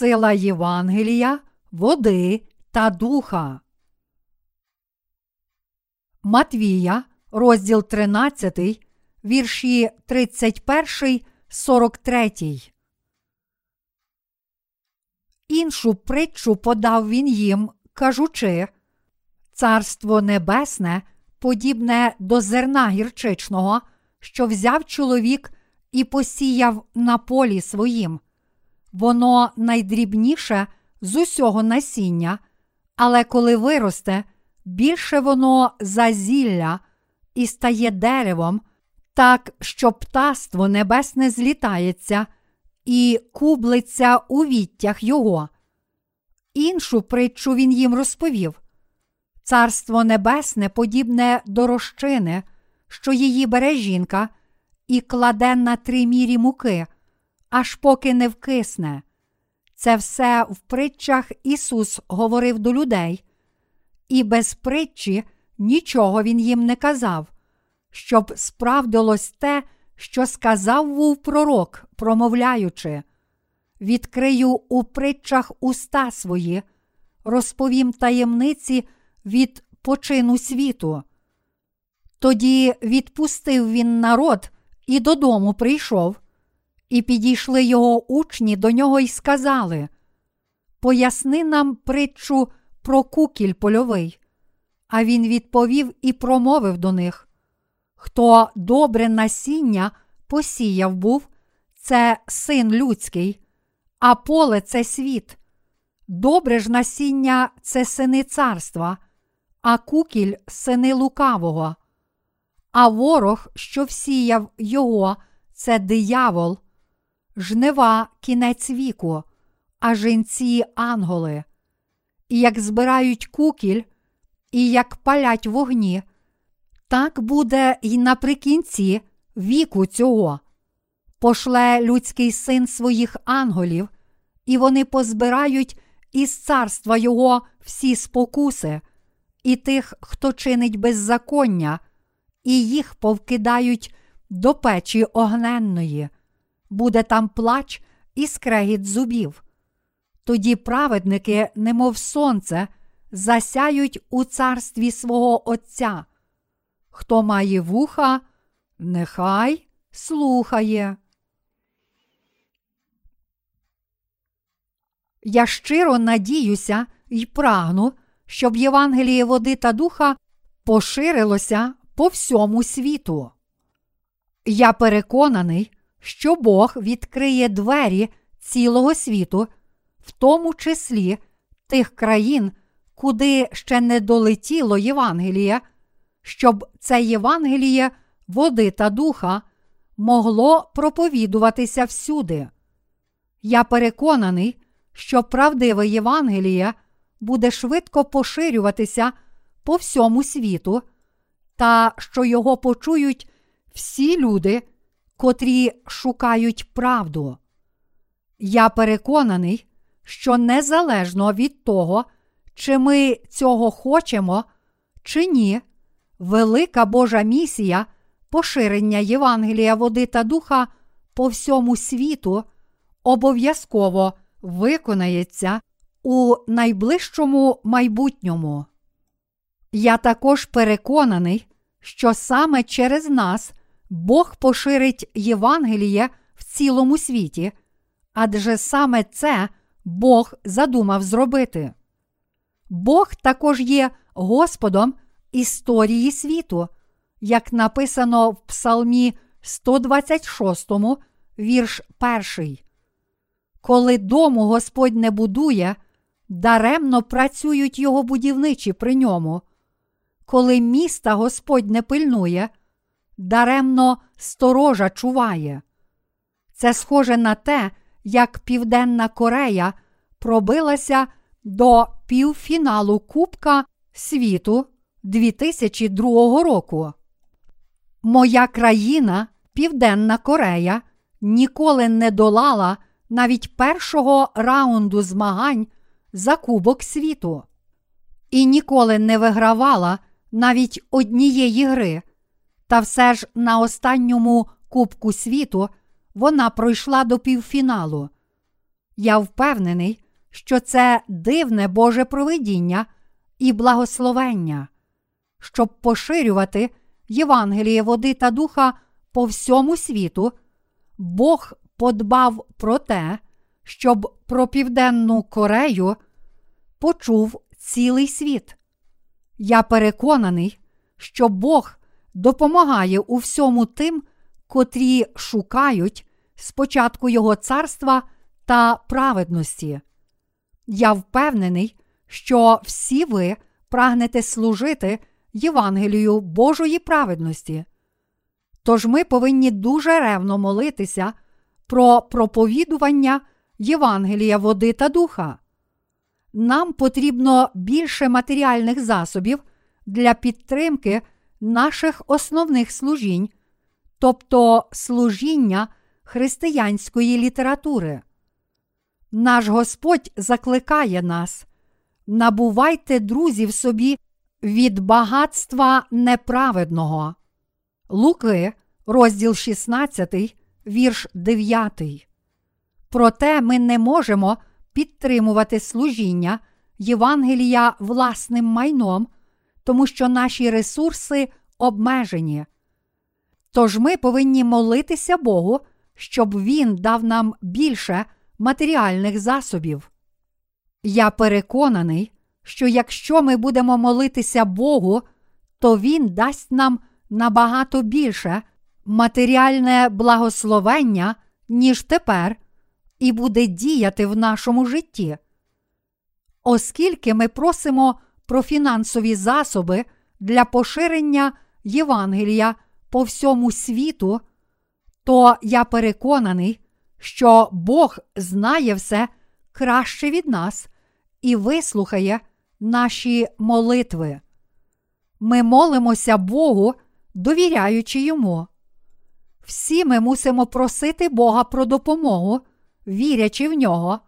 Сила Євангелія, води та духа. Матвія, розділ 13, вірші 31, 43. Іншу притчу подав він їм, кажучи Царство Небесне, подібне до зерна гірчичного, що взяв чоловік і посіяв на полі своїм. Воно найдрібніше з усього насіння, але коли виросте, більше воно за зілля і стає деревом, так що птаство небесне злітається і кублиться у віттях його. Іншу притчу він їм розповів Царство Небесне подібне до розчини, що її бере жінка, і кладе на три мірі муки, аж поки не вкисне. Це все в притчах Ісус говорив до людей, і без притчі нічого Він їм не казав, щоб справдилось те, що сказав був пророк, промовляючи. Відкрию у притчах уста свої, розповім таємниці від почину світу. Тоді відпустив він народ і додому прийшов, і підійшли його учні до нього й сказали: Поясни нам притчу про кукіль польовий. А він відповів і промовив до них: Хто добре насіння посіяв був, це син людський, а поле це світ. Добре ж насіння це сини царства, а кукіль сини лукавого. А ворог, що всіяв його, це диявол, жнива кінець віку, а жінці анголи. І як збирають кукіль, і як палять вогні, так буде й наприкінці віку цього. Пошле людський син своїх анголів, і вони позбирають із царства Його всі спокуси, і тих, хто чинить беззаконня, і їх повкидають до печі огненної, буде там плач і скрегіт зубів. Тоді праведники, немов сонце, засяють у царстві свого Отця. Хто має вуха, нехай слухає. Я щиро надіюся і прагну, щоб Євангеліє води та духа поширилося по всьому світу. Я переконаний, що Бог відкриє двері цілого світу, в тому числі тих країн, куди ще не долетіло Євангеліє, щоб це Євангеліє води та духа могло проповідуватися всюди. Я переконаний, що правдиве Євангеліє буде швидко поширюватися по всьому світу, та що його почують всі люди, котрі шукають правду. Я переконаний, що незалежно від того, чи ми цього хочемо, чи ні, велика Божа місія поширення Євангелія води та духа по всьому світу обов'язково виконається у найближчому майбутньому. Я також переконаний, що саме через нас Бог поширить Євангеліє в цілому світі, адже саме це Бог задумав зробити. Бог також є Господом історії світу, як написано в Псалмі 126, вірш 1. Коли дому Господь не будує, даремно працюють його будівничі при ньому. Коли міста Господь не пильнує, даремно сторожа чуває. Це схоже на те, як Південна Корея пробилася до півфіналу Кубка світу 2002 року. Моя країна, Південна Корея, ніколи не долала навіть першого раунду змагань за Кубок світу і ніколи не вигравала навіть однієї гри. Та все ж на останньому Кубку світу вона пройшла до півфіналу. Я впевнений, що це дивне Боже провидіння і благословення, щоб поширювати Євангеліє води та духа по всьому світу, Бог подбав про те, щоб про Південну Корею почув цілий світ. Я переконаний, що Бог допомагає у всьому тим, котрі шукають спочатку Його царства та праведності. Я впевнений, що всі ви прагнете служити Євангелію Божої праведності. Тож ми повинні дуже ревно молитися про проповідування Євангелія води та духа. Нам потрібно більше матеріальних засобів для підтримки наших основних служінь, тобто служіння християнської літератури. Наш Господь закликає нас набувайте друзів собі від багатства неправедного. Луки, розділ 16, вірш 9. Проте ми не можемо підтримувати служіння Євангелія власним майном, тому що наші ресурси обмежені. Тож ми повинні молитися Богу, щоб Він дав нам більше матеріальних засобів. Я переконаний, що якщо ми будемо молитися Богу, то Він дасть нам набагато більше матеріальне благословення, ніж тепер, і буде діяти в нашому житті. Оскільки ми просимо про фінансові засоби для поширення Євангелія по всьому світу, то я переконаний, що Бог знає все краще від нас і вислухає наші молитви. Ми молимося Богу, довіряючи йому. Всі ми мусимо просити Бога про допомогу, вірячи в нього,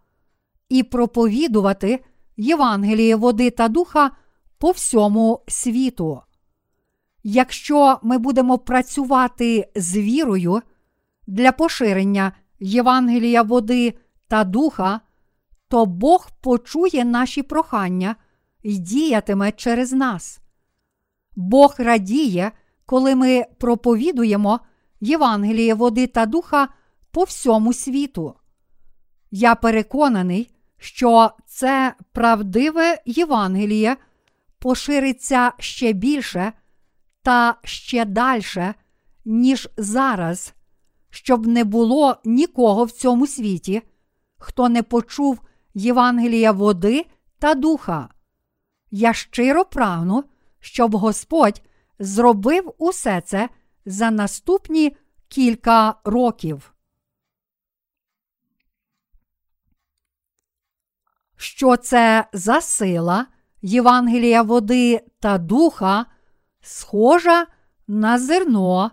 і проповідувати Євангеліє води та духа по всьому світу. Якщо ми будемо працювати з вірою для поширення Євангелія води та духа, то Бог почує наші прохання і діятиме через нас. Бог радіє, коли ми проповідуємо Євангеліє води та духа по всьому світу. Я переконаний, що це правдиве Євангеліє пошириться ще більше та ще дальше, ніж зараз, щоб не було нікого в цьому світі, хто не почув Євангелія води та духа. Я щиро прагну, щоб Господь зробив усе це за наступні кілька років. Що це за сила Євангелія води та духа, схожа на зерно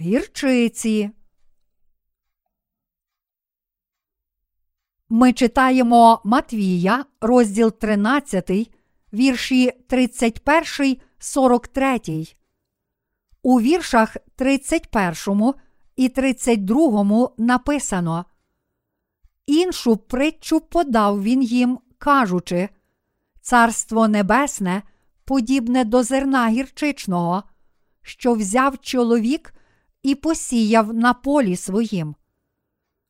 гірчиці? Ми читаємо Матвія, розділ 13, вірші 31, 43. У віршах 31 і 32 написано. Іншу притчу подав він їм, кажучи, Царство Небесне подібне до зерна гірчичного, що взяв чоловік і посіяв на полі своїм.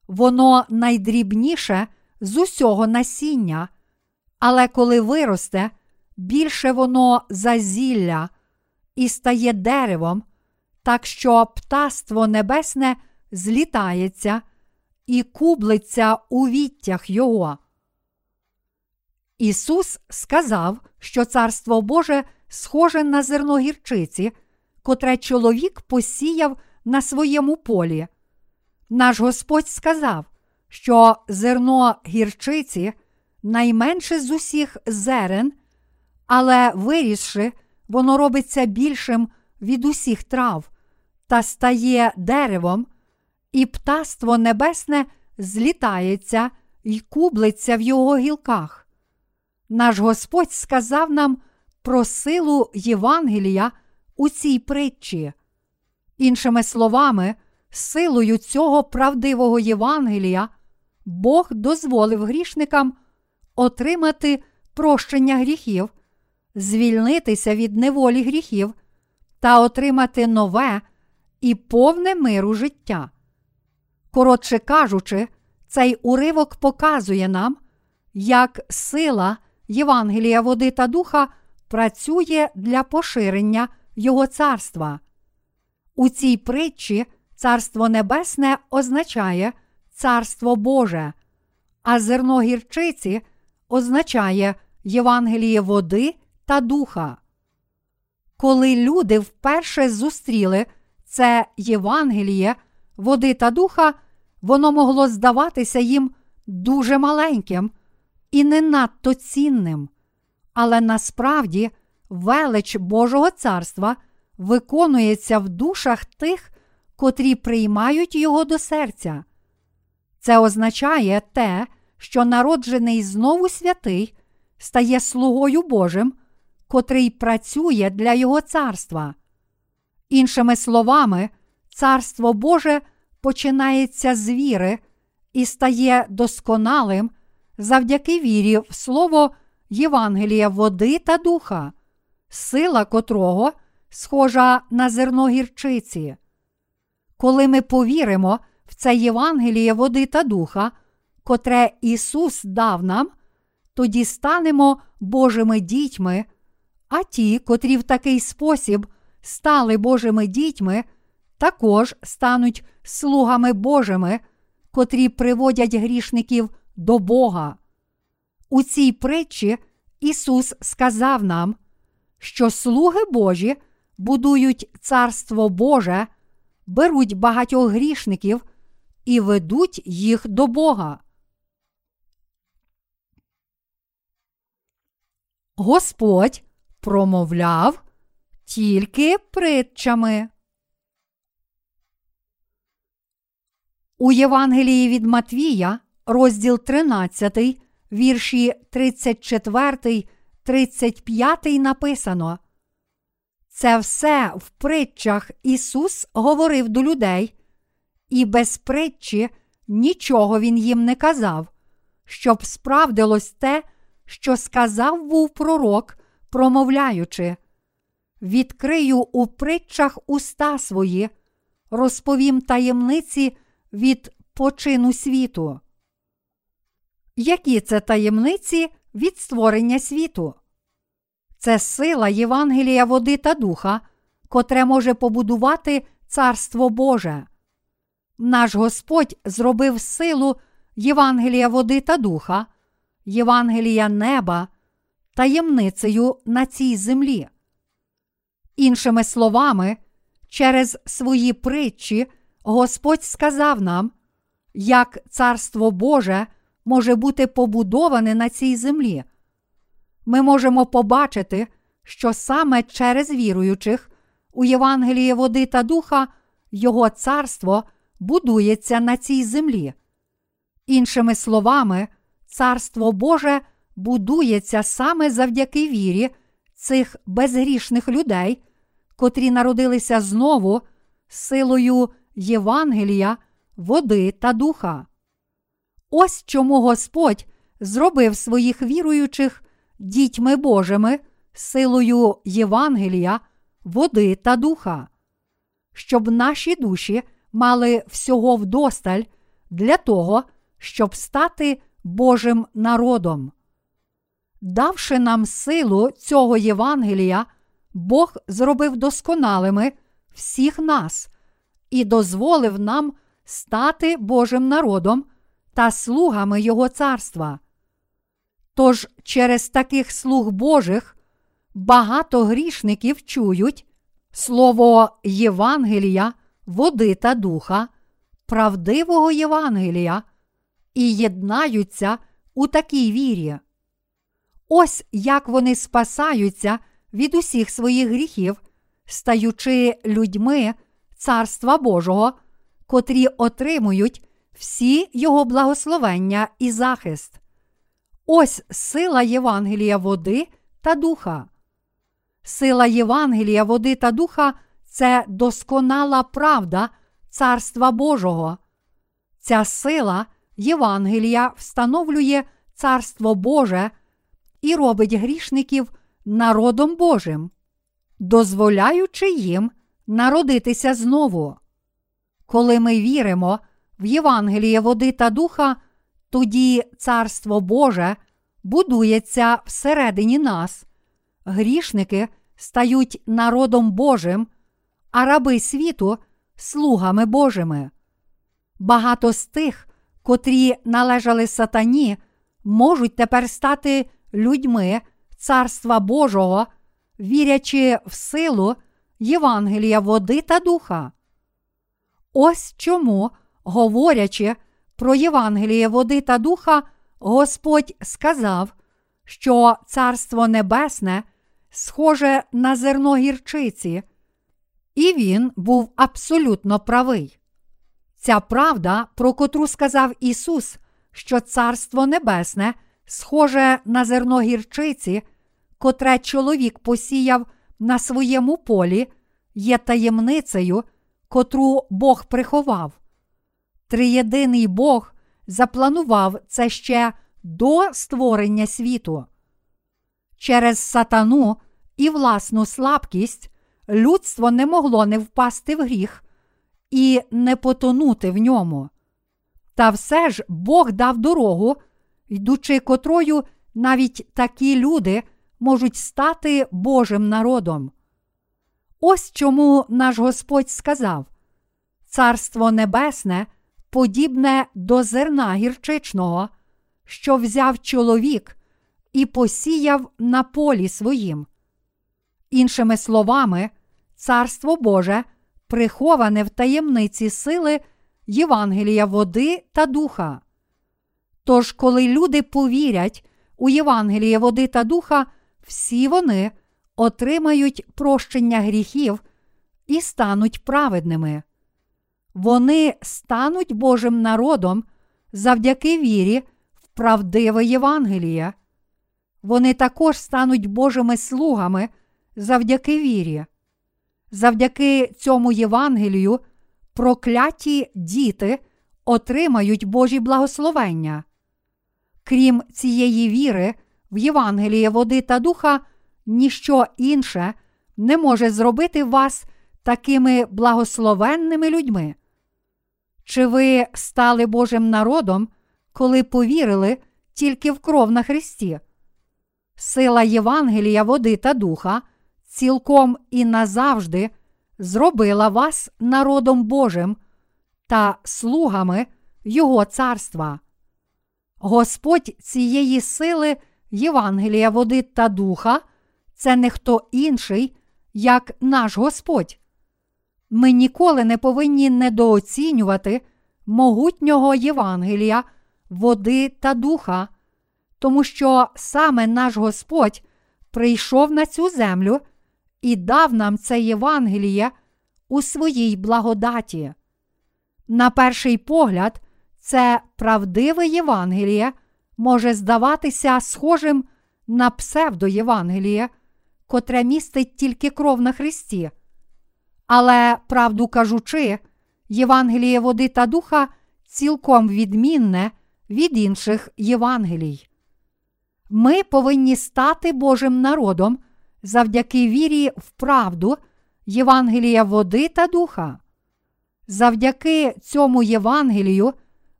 Воно найдрібніше з усього насіння, але коли виросте, більше воно за зілля і стає деревом, так що птаство небесне злітається і кублиться у віттях його. Ісус сказав, що Царство Боже схоже на зерно гірчиці, котре чоловік посіяв на своєму полі. Наш Господь сказав, що зерно гірчиці найменше з усіх зерен, але вирісши, воно робиться більшим від усіх трав та стає деревом, і птаство небесне злітається й кублиться в його гілках. Наш Господь сказав нам про силу Євангелія у цій притчі. Іншими словами, силою цього правдивого Євангелія Бог дозволив грішникам отримати прощення гріхів, звільнитися від неволі гріхів та отримати нове і повне миру життя. Коротше кажучи, цей уривок показує нам, як сила Євангелія води та духа працює для поширення Його царства. У цій притчі Царство Небесне означає Царство Боже, а зерно гірчиці означає Євангеліє води та духа. Коли люди вперше зустріли це Євангеліє води та духа, воно могло здаватися їм дуже маленьким і не надто цінним. Але насправді велич Божого царства виконується в душах тих, котрі приймають його до серця. Це означає те, що народжений знову святий стає слугою Божим, котрий працює для Його царства. Іншими словами, Царство Боже починається з віри і стає досконалим завдяки вірі в Слово Євангелія води та духа, сила котрого схожа на зерно гірчиці. Коли ми повіримо в це Євангеліє води та духа, котре Ісус дав нам, тоді станемо Божими дітьми, а ті, котрі в такий спосіб стали Божими дітьми, також стануть слугами Божими, котрі приводять грішників до Бога. У цій притчі Ісус сказав нам, що слуги Божі будують Царство Боже, беруть багатьох грішників і ведуть їх до Бога. Господь промовляв тільки притчами. У Євангелії від Матвія, розділ 13, вірші 34, 35 написано. Це все в притчах Ісус говорив до людей, і без притчі нічого Він їм не казав, щоб справдилось те, що сказав був пророк, промовляючи. Відкрию у притчах уста свої, розповім таємниці від почину світу. Які це таємниці від створення світу? Це сила Євангелія води та духа, котре може побудувати Царство Боже. Наш Господь зробив силу Євангелія води та духа, Євангелія неба таємницею на цій землі. Іншими словами, через свої притчі Господь сказав нам, як Царство Боже може бути побудоване на цій землі. Ми можемо побачити, що саме через віруючих у Євангелії води та духа Його царство будується на цій землі. Іншими словами, Царство Боже будується саме завдяки вірі цих безгрішних людей, котрі народилися знову силою Євангелія, води та духа. Ось чому Господь зробив своїх віруючих дітьми Божими силою Євангелія, води та духа, щоб наші душі мали всього вдосталь для того, щоб стати Божим народом. Давши нам силу цього Євангелія, Бог зробив досконалими всіх нас і дозволив нам стати Божим народом та слугами Його царства. Тож через таких слуг Божих багато грішників чують слово Євангелія, води та духа, правдивого Євангелія і єднаються у такій вірі. Ось як вони спасаються від усіх своїх гріхів, стаючи людьми Царства Божого, котрі отримують всі Його благословення і захист. Ось сила Євангелія води та духа. Сила Євангелія води та духа це досконала правда Царства Божого. Ця сила Євангелія встановлює Царство Боже і робить грішників народом Божим, дозволяючи їм народитися знову. Коли ми віримо в Євангеліє води та духа, тоді Царство Боже будується всередині нас, грішники стають народом Божим, а раби світу слугами Божими. Багато з тих, котрі належали сатані, можуть тепер стати людьми Царства Божого, вірячи в силу Євангелія води та духа. Ось чому, говорячи про Євангеліє води та духа, Господь сказав, що Царство Небесне схоже на зерно гірчиці, і він був абсолютно правий. Ця правда, про котру сказав Ісус, що Царство Небесне схоже на зерно гірчиці, котре чоловік посіяв на своєму полі, є таємницею, котру Бог приховав. Триєдиний Бог запланував це ще до створення світу. Через сатану і власну слабкість людство не могло не впасти в гріх і не потонути в ньому. Та все ж Бог дав дорогу, йдучи котрою навіть такі люди можуть стати Божим народом. Ось чому наш Господь сказав: Царство Небесне подібне до зерна гірчичного, що взяв чоловік і посіяв на полі своїм. Іншими словами, Царство Боже приховане в таємниці сили Євангелія води та духа. Тож, коли люди повірять у Євангеліє води та духа, всі вони отримають прощення гріхів і стануть праведними. Вони стануть Божим народом завдяки вірі в правдиве Євангеліє. Вони також стануть Божими слугами завдяки вірі. Завдяки цьому Євангелію прокляті діти отримають Божі благословення. Крім цієї віри, в Євангеліє води та духа ніщо інше не може зробити вас такими благословенними людьми. Чи ви стали Божим народом, коли повірили тільки в кров на Христі? Сила Євангелія, води та духа цілком і назавжди зробила вас народом Божим та слугами Його царства. Господь цієї сили Євангелія, води та духа це не хто інший, як наш Господь. Ми ніколи не повинні недооцінювати могутнього Євангелія, води та духа, тому що саме наш Господь прийшов на цю землю і дав нам це Євангеліє у своїй благодаті. На перший погляд, це правдиве Євангеліє може здаватися схожим на псевдоєвангеліє, котре містить тільки кров на Христі. Але, правду кажучи, Євангеліє води та духа цілком відмінне від інших Євангелій. Ми повинні стати Божим народом завдяки вірі в правду Євангелія води та духа. Завдяки цьому Євангелію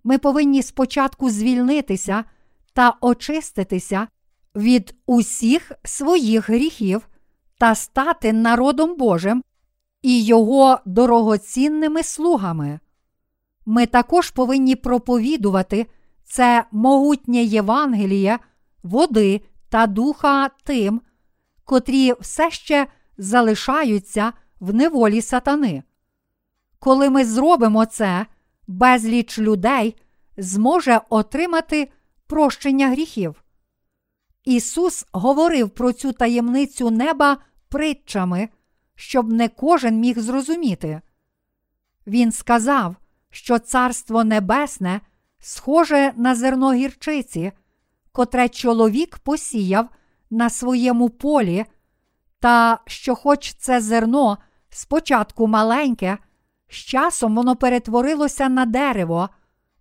ми повинні спочатку звільнитися та очиститися від усіх своїх гріхів та стати народом Божим і Його дорогоцінними слугами. Ми також повинні проповідувати це могутнє Євангеліє, води та духа тим, котрі все ще залишаються в неволі сатани. Коли ми зробимо це, безліч людей зможе отримати прощення гріхів. Ісус говорив про цю таємницю неба притчами, щоб не кожен міг зрозуміти. Він сказав, що Царство Небесне схоже на зерно гірчиці, котре чоловік посіяв на своєму полі, та що, хоч це зерно спочатку маленьке, з часом воно перетворилося на дерево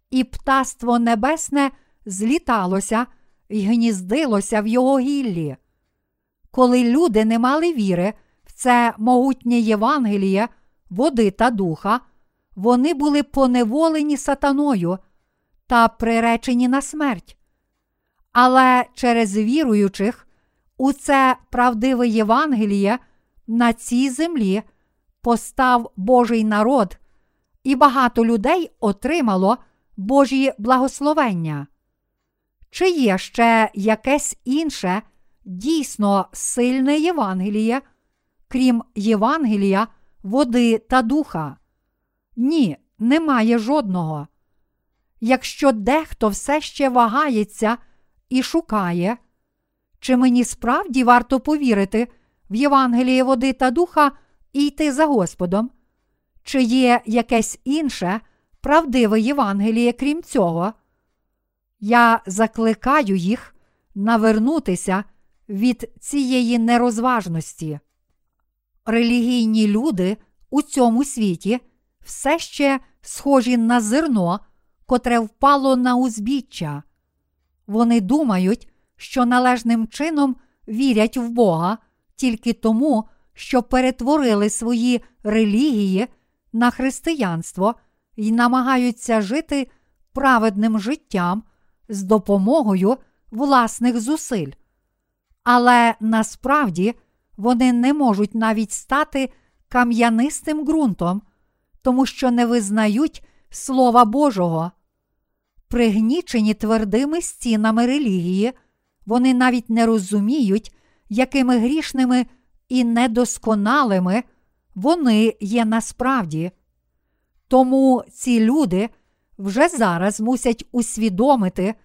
і птаство небесне зліталося і гніздилося в його гіллі. Коли люди не мали віри це могутнє Євангеліє, води та духа, вони були поневолені сатаною та приречені на смерть. Але через віруючих у це правдиве Євангеліє на цій землі постав Божий народ, і багато людей отримало Божі благословення. Чи є ще якесь інше дійсно сильне Євангеліє, крім Євангелія, води та духа? Ні, немає жодного. Якщо дехто все ще вагається і шукає, чи мені справді варто повірити в Євангеліє води та духа і йти за Господом? Чи є якесь інше правдиве Євангеліє, крім цього? Я закликаю їх навернутися від цієї нерозважності. Релігійні люди у цьому світі все ще схожі на зерно, котре впало на узбіччя. Вони думають, що належним чином вірять в Бога тільки тому, що перетворили свої релігії на християнство і намагаються жити праведним життям з допомогою власних зусиль. Але насправді вони не можуть навіть стати кам'янистим ґрунтом, тому що не визнають Слова Божого. Пригнічені твердими стінами релігії, вони навіть не розуміють, якими грішними і недосконалими вони є насправді. Тому ці люди вже зараз мусять усвідомити,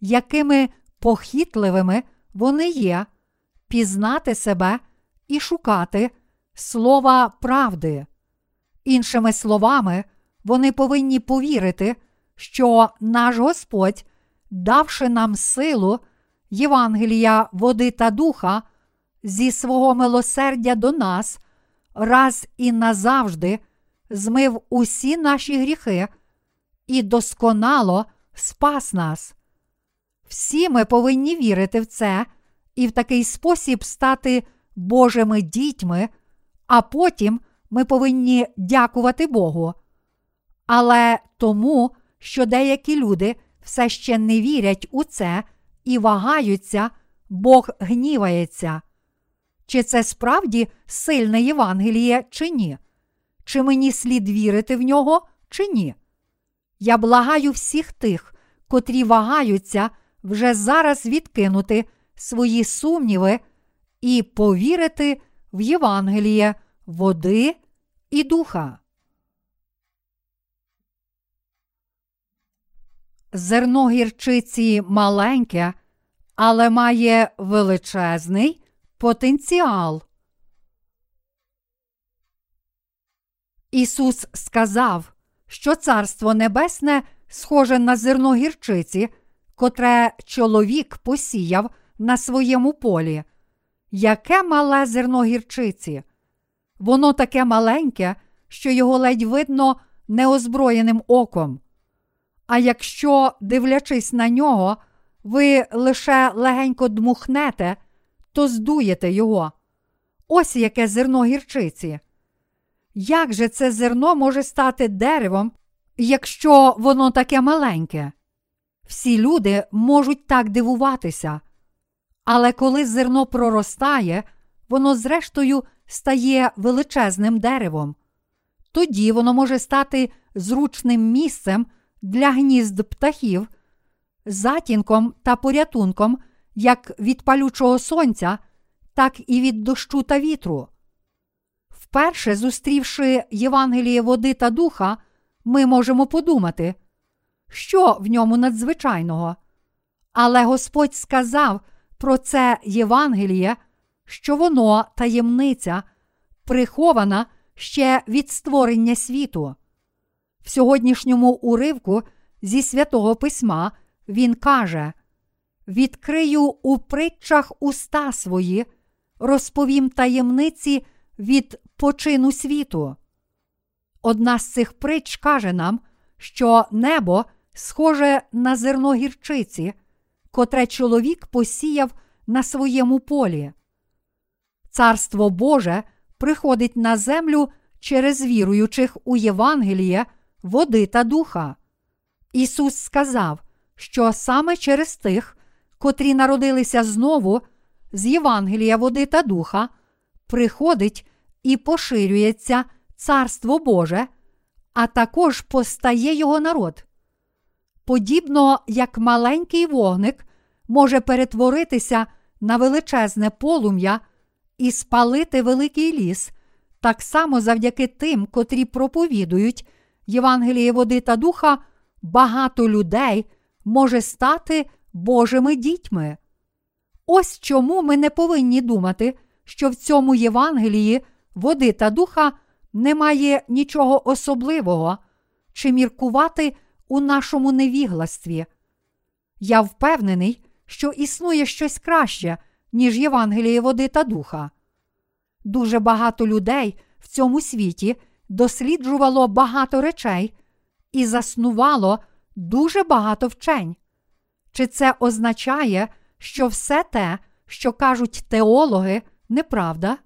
якими похитливими вони є, пізнати себе і шукати слова правди. Іншими словами, вони повинні повірити, що наш Господь, давши нам силу Євангелія, води та духа, зі свого милосердя до нас, раз і назавжди змив усі наші гріхи і досконало спас нас. Всі ми повинні вірити в це і в такий спосіб стати Божими дітьми, а потім ми повинні дякувати Богу. Але тому, що деякі люди все ще не вірять у це і вагаються, Бог гнівається. Чи це справді сильне Євангеліє, чи ні? Чи мені слід вірити в нього, чи ні? Я благаю всіх тих, котрі вагаються вже зараз відкинути свої сумніви і повірити в Євангеліє води і духа. Зерно гірчиці маленьке, але має величезний потенціал. Ісус сказав, що Царство Небесне схоже на зерно гірчиці, котре чоловік посіяв на своєму полі. Яке мале зерно гірчиці? Воно таке маленьке, що його ледь видно неозброєним оком. А якщо, дивлячись на нього, ви лише легенько дмухнете, то здуєте його. Ось яке зерно гірчиці. Як же це зерно може стати деревом, якщо воно таке маленьке? Всі люди можуть так дивуватися. Але коли зерно проростає, воно зрештою стає величезним деревом. Тоді воно може стати зручним місцем для гнізд птахів, затінком та порятунком як від палючого сонця, так і від дощу та вітру. Вперше зустрівши Євангеліє води та духа, ми можемо подумати, що в ньому надзвичайного. Але Господь сказав про це Євангеліє, що воно таємниця, прихована ще від створення світу. В сьогоднішньому уривку зі святого письма він каже: Відкрию у притчах уста свої, розповім таємниці від почину світу. Одна з цих притч каже нам, що небо схоже на зерно гірчиці, котре чоловік посіяв на своєму полі. Царство Боже приходить на землю через віруючих у Євангеліє, води та духа. Ісус сказав, що саме через тих, котрі народилися знову з Євангелія води та духа, приходить і поширюється Царство Боже, а також постає його народ. Подібно як маленький вогник може перетворитися на величезне полум'я і спалити великий ліс, так само завдяки тим, котрі проповідують Євангеліє води та духа, багато людей може стати Божими дітьми. Ось чому ми не повинні думати, що в цьому Євангелії води та духа немає нічого особливого, чи міркувати у нашому невігластві. Я впевнений, що існує щось краще, ніж Євангеліє води та духа. Дуже багато людей в цьому світі досліджувало багато речей і заснувало дуже багато вчень. Чи це означає, що все те, що кажуть теологи, неправда?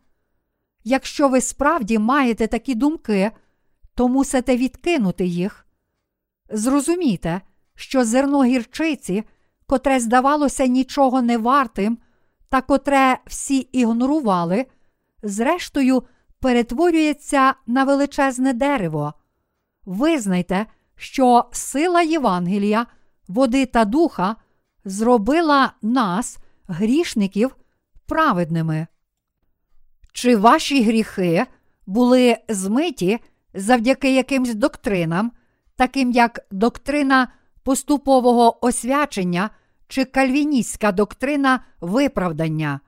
Якщо ви справді маєте такі думки, то мусите відкинути їх. Зрозумійте, що зерно гірчиці, котре здавалося нічого не вартим, та котре всі ігнорували, зрештою перетворюється на величезне дерево. Визнайте, що сила Євангелія, води та духа зробила нас, грішників, праведними. Чи ваші гріхи були змиті завдяки якимсь доктринам, таким як доктрина поступового освячення чи кальвіністська доктрина виправдання?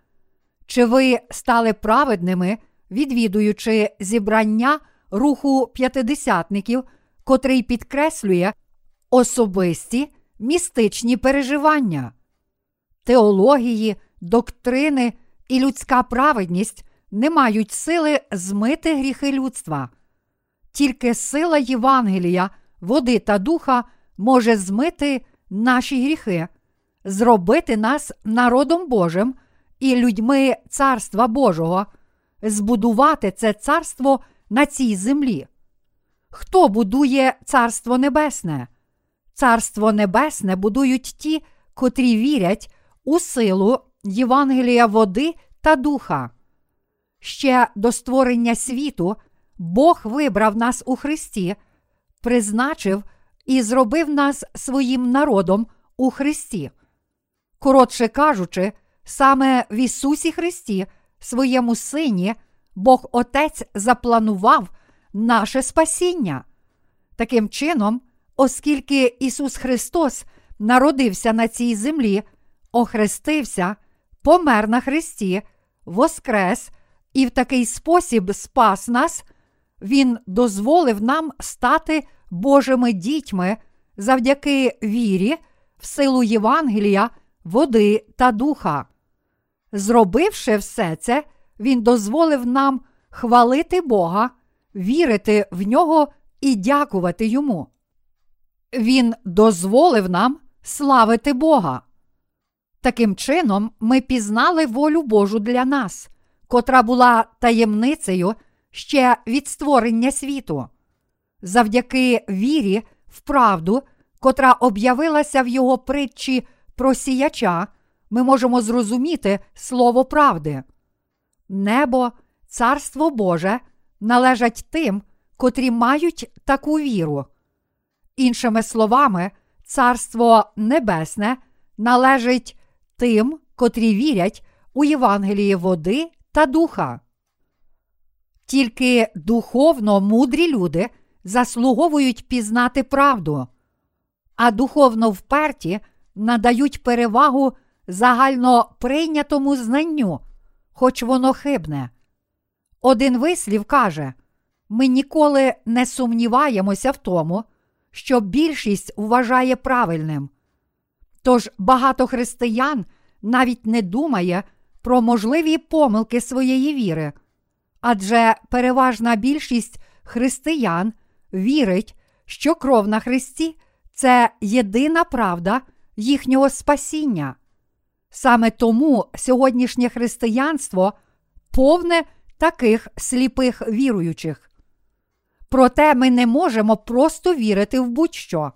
Чи ви стали праведними, відвідуючи зібрання руху п'ятидесятників, котрий підкреслює особисті містичні переживання? Теології, доктрини і людська праведність не мають сили змити гріхи людства. Тільки сила Євангелія, води та духа може змити наші гріхи, зробити нас народом Божим і людьми Царства Божого, збудувати це царство на цій землі. Хто будує Царство Небесне? Царство Небесне будують ті, котрі вірять у силу Євангелія води та духа. Ще до створення світу Бог вибрав нас у Христі, призначив і зробив нас своїм народом у Христі. Коротше кажучи, саме в Ісусі Христі, своєму Сині, Бог Отець запланував наше спасіння. Таким чином, оскільки Ісус Христос народився на цій землі, охрестився, помер на Христі, воскрес і в такий спосіб спас нас, Він дозволив нам стати Божими дітьми завдяки вірі, в силу Євангелія, води та духа. Зробивши все це, Він дозволив нам хвалити Бога, вірити в нього і дякувати Йому. Він дозволив нам славити Бога. Таким чином, ми пізнали волю Божу для нас, котра була таємницею ще від створення світу. Завдяки вірі в правду, котра об'явилася в його притчі про сіяча, ми можемо зрозуміти слово правди. Небо, Царство Боже належать тим, котрі мають таку віру. Іншими словами, Царство Небесне належить тим, котрі вірять у Євангеліє води та духа. Тільки духовно мудрі люди заслуговують пізнати правду, а духовно вперті надають перевагу загально прийнятому знанню, хоч воно хибне. Один вислів каже: ми ніколи не сумніваємося в тому, що більшість вважає правильним. Тож багато християн навіть не думає про можливі помилки своєї віри, адже переважна більшість християн вірить, що кров на Христі це єдина правда їхнього спасіння. Саме тому сьогоднішнє християнство повне таких сліпих віруючих. Проте ми не можемо просто вірити в будь-що.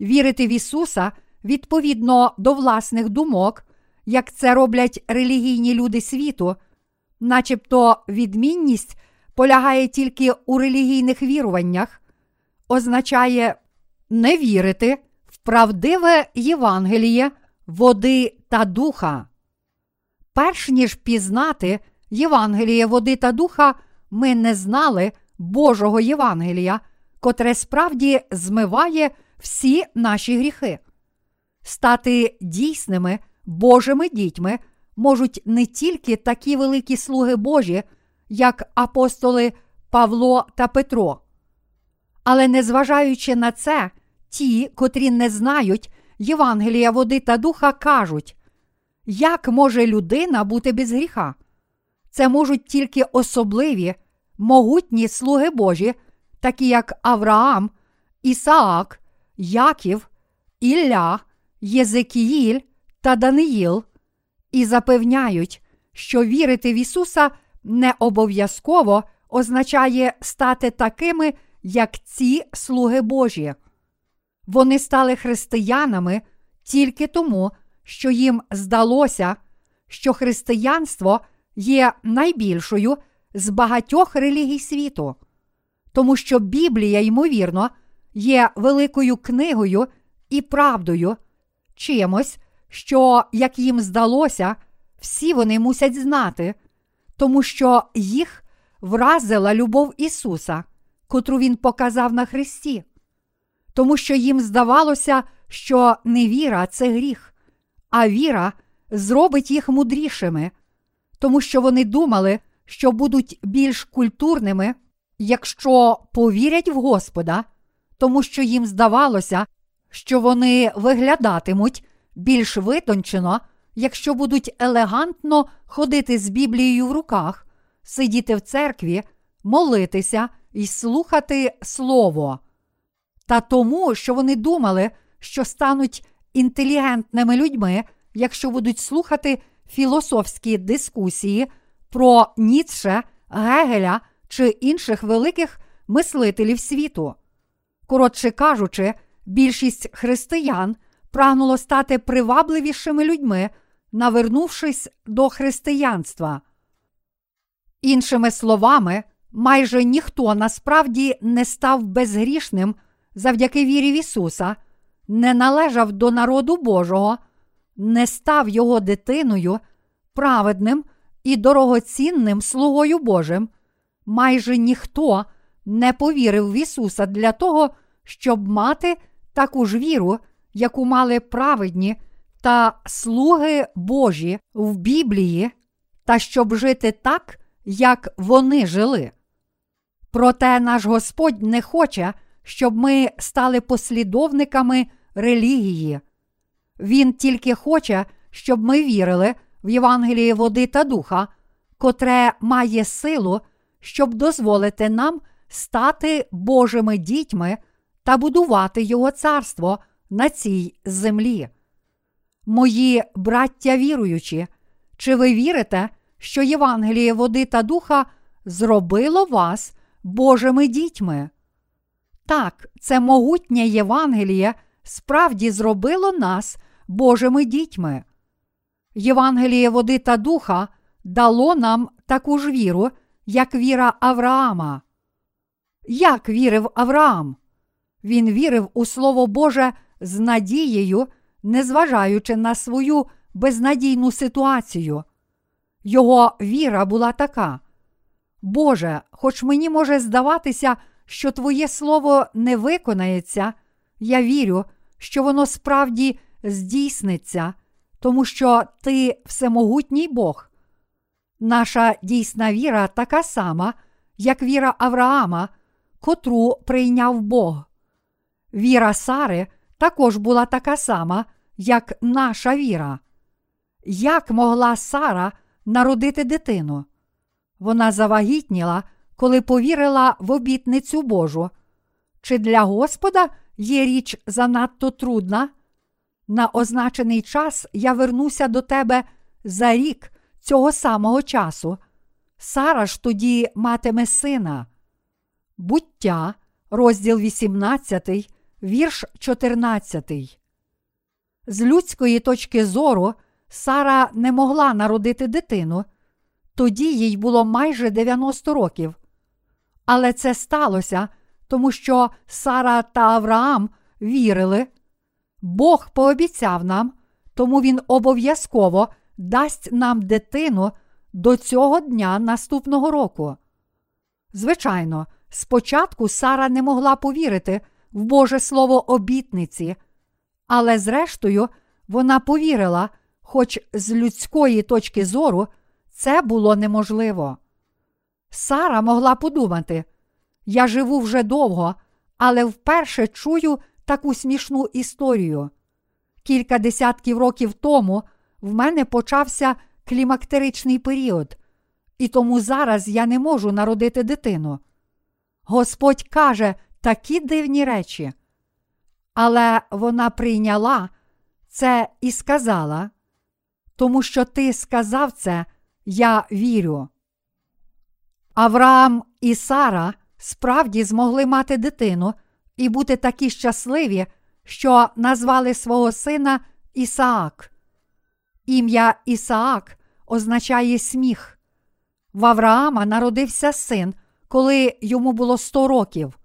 Вірити в Ісуса відповідно до власних думок, як це роблять релігійні люди світу, начебто відмінність полягає тільки у релігійних віруваннях, означає не вірити правдиве Євангеліє, води та духа. Перш ніж пізнати Євангеліє води та духа, ми не знали Божого Євангелія, котре справді змиває всі наші гріхи. Стати дійсними Божими дітьми можуть не тільки такі великі слуги Божі, як апостоли Павло та Петро. Але незважаючи на це, ті, котрі не знають Євангелія води та духа, кажуть, як може людина бути без гріха? Це можуть тільки особливі, могутні слуги Божі, такі як Авраам, Ісаак, Яків, Ілля, Єзекіїль та Даниїл, і запевняють, що вірити в Ісуса не обов'язково означає стати такими, як ці слуги Божі. Вони стали християнами тільки тому, що їм здалося, що християнство є найбільшою з багатьох релігій світу, тому що Біблія, ймовірно, є великою книгою і правдою, чимось, що, як їм здалося, всі вони мусять знати, тому що їх вразила любов Ісуса, котру Він показав на Христі, тому що їм здавалося, що невіра це гріх, а віра зробить їх мудрішими, тому що вони думали, що будуть більш культурними, якщо повірять в Господа, тому що їм здавалося, що вони виглядатимуть більш витончено, якщо будуть елегантно ходити з Біблією в руках, сидіти в церкві, молитися і слухати Слово. Та тому, що вони думали, що стануть інтелігентними людьми, якщо будуть слухати філософські дискусії про Ніцше, Гегеля чи інших великих мислителів світу. Коротше кажучи, більшість християн прагнуло стати привабливішими людьми, навернувшись до християнства. Іншими словами, майже ніхто насправді не став безгрішним завдяки вірі в Ісуса, не належав до народу Божого, не став його дитиною, праведним і дорогоцінним слугою Божим. Майже ніхто не повірив в Ісуса для того, щоб мати таку ж віру, яку мали праведні та слуги Божі в Біблії, та щоб жити так, як вони жили. Проте наш Господь не хоче, щоб ми стали послідовниками релігії. Він тільки хоче, щоб ми вірили в Євангеліє води та духа, котре має силу, щоб дозволити нам стати Божими дітьми та будувати Його царство на цій землі. Мої браття віруючі, чи ви вірите, що Євангеліє води та духа зробило вас Божими дітьми? Так, це могутнє Євангеліє справді зробило нас Божими дітьми. Євангеліє води та духа дало нам таку ж віру, як віра Авраама. Як вірив Авраам? Він вірив у Слово Боже з надією, незважаючи на свою безнадійну ситуацію. Його віра була така. Боже, хоч мені може здаватися, що Твоє Слово не виконається, я вірю, що воно справді здійсниться, тому що Ти всемогутній Бог. Наша дійсна віра така сама, як віра Авраама, котру прийняв Бог. Віра Сари також була така сама, як наша віра. Як могла Сара народити дитину? Вона завагітніла, коли повірила в обітницю Божу. Чи для Господа є річ занадто трудна? На означений час я вернуся до тебе за рік цього самого часу. Сара ж тоді матиме сина. Буття, розділ 18, вірш 14. З людської точки зору Сара не могла народити дитину, тоді їй було майже 90 років. Але це сталося, тому що Сара та Авраам вірили. Бог пообіцяв нам, тому він обов'язково дасть нам дитину до цього дня наступного року. Звичайно, спочатку Сара не могла повірити в Боже Слово обітниці, але зрештою вона повірила, хоч з людської точки зору це було неможливо. Сара могла подумати: я живу вже довго, але вперше чую таку смішну історію. Кілька десятків років тому в мене почався клімактеричний період, і тому зараз я не можу народити дитину. Господь каже такі дивні речі. Але вона прийняла це і сказала, тому що ти сказав це, я вірю. Авраам і Сара справді змогли мати дитину і бути такі щасливі, що назвали свого сина Ісаак. Ім'я Ісаак означає сміх. В Авраама народився син, коли йому було 100 років.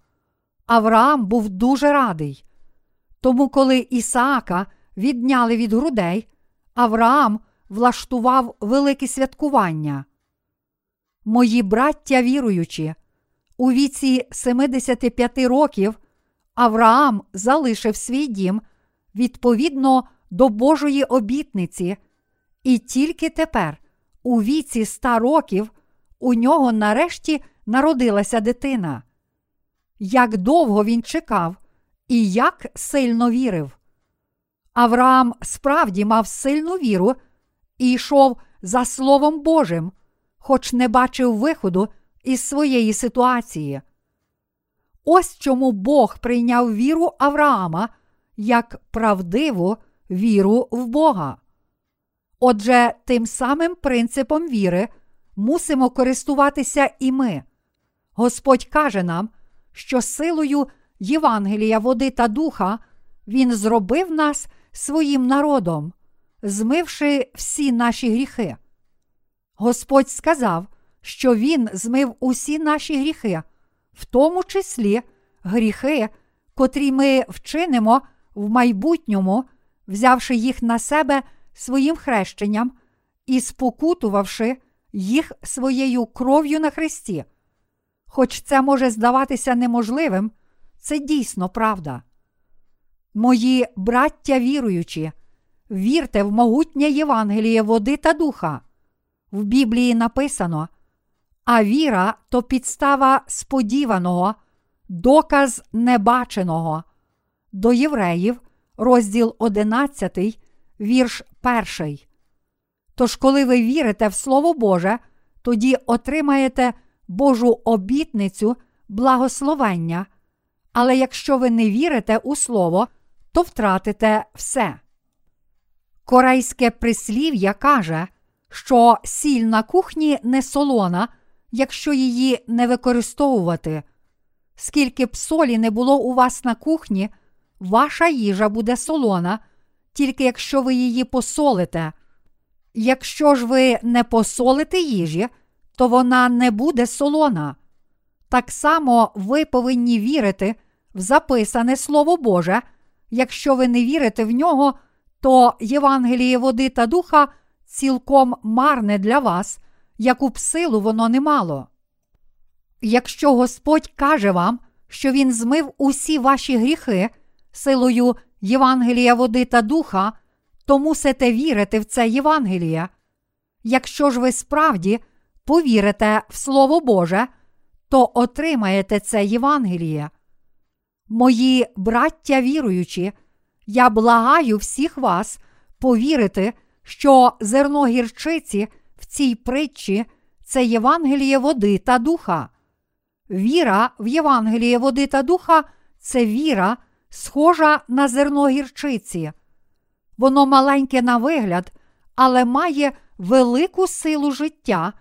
Авраам був дуже радий. Тому, коли Ісаака відняли від грудей, Авраам влаштував велике святкування. Мої браття віруючі, у віці 75 років Авраам залишив свій дім відповідно до Божої обітниці, і тільки тепер, у віці 100 років, у нього нарешті народилася дитина. Як довго він чекав і як сильно вірив. Авраам справді мав сильну віру і йшов за Словом Божим, хоч не бачив виходу із своєї ситуації. Ось чому Бог прийняв віру Авраама як правдиву віру в Бога. Отже, тим самим принципом віри мусимо користуватися і ми. Господь каже нам, що силою Євангелія, води та духа Він зробив нас своїм народом, змивши всі наші гріхи. Господь сказав, що Він змив усі наші гріхи, в тому числі гріхи, котрі ми вчинимо в майбутньому, взявши їх на себе своїм хрещенням і спокутувавши їх своєю кров'ю на Христі. Хоч це може здаватися неможливим, це дійсно правда. Мої браття віруючі, вірте в могутнє Євангеліє води та духа. В Біблії написано, а віра то підстава сподіваного, доказ небаченого. До євреїв, розділ 11, вірш 1. Тож, коли ви вірите в Слово Боже, тоді отримаєте Божу обітницю благословення. Але якщо ви не вірите у Слово, то втратите все. Корейське прислів'я каже, що сіль на кухні не солона, якщо її не використовувати. Скільки б солі не було у вас на кухні, ваша їжа буде солона, тільки якщо ви її посолите. Якщо ж ви не посолите їжі, то вона не буде солона. Так само ви повинні вірити в записане Слово Боже. Якщо ви не вірите в нього, то Євангеліє води та духа цілком марне для вас, яку б силу воно не мало. Якщо Господь каже вам, що Він змив усі ваші гріхи силою Євангелія води та духа, то мусите вірити в це Євангеліє. Якщо ж ви справді повірите в Слово Боже, то отримаєте це Євангеліє. Мої браття віруючі, я благаю всіх вас повірити, що зерно гірчиці в цій притчі це Євангеліє води та духа. Віра в Євангеліє води та духа це віра схожа на зерно гірчиці. Воно маленьке на вигляд, але має велику силу життя,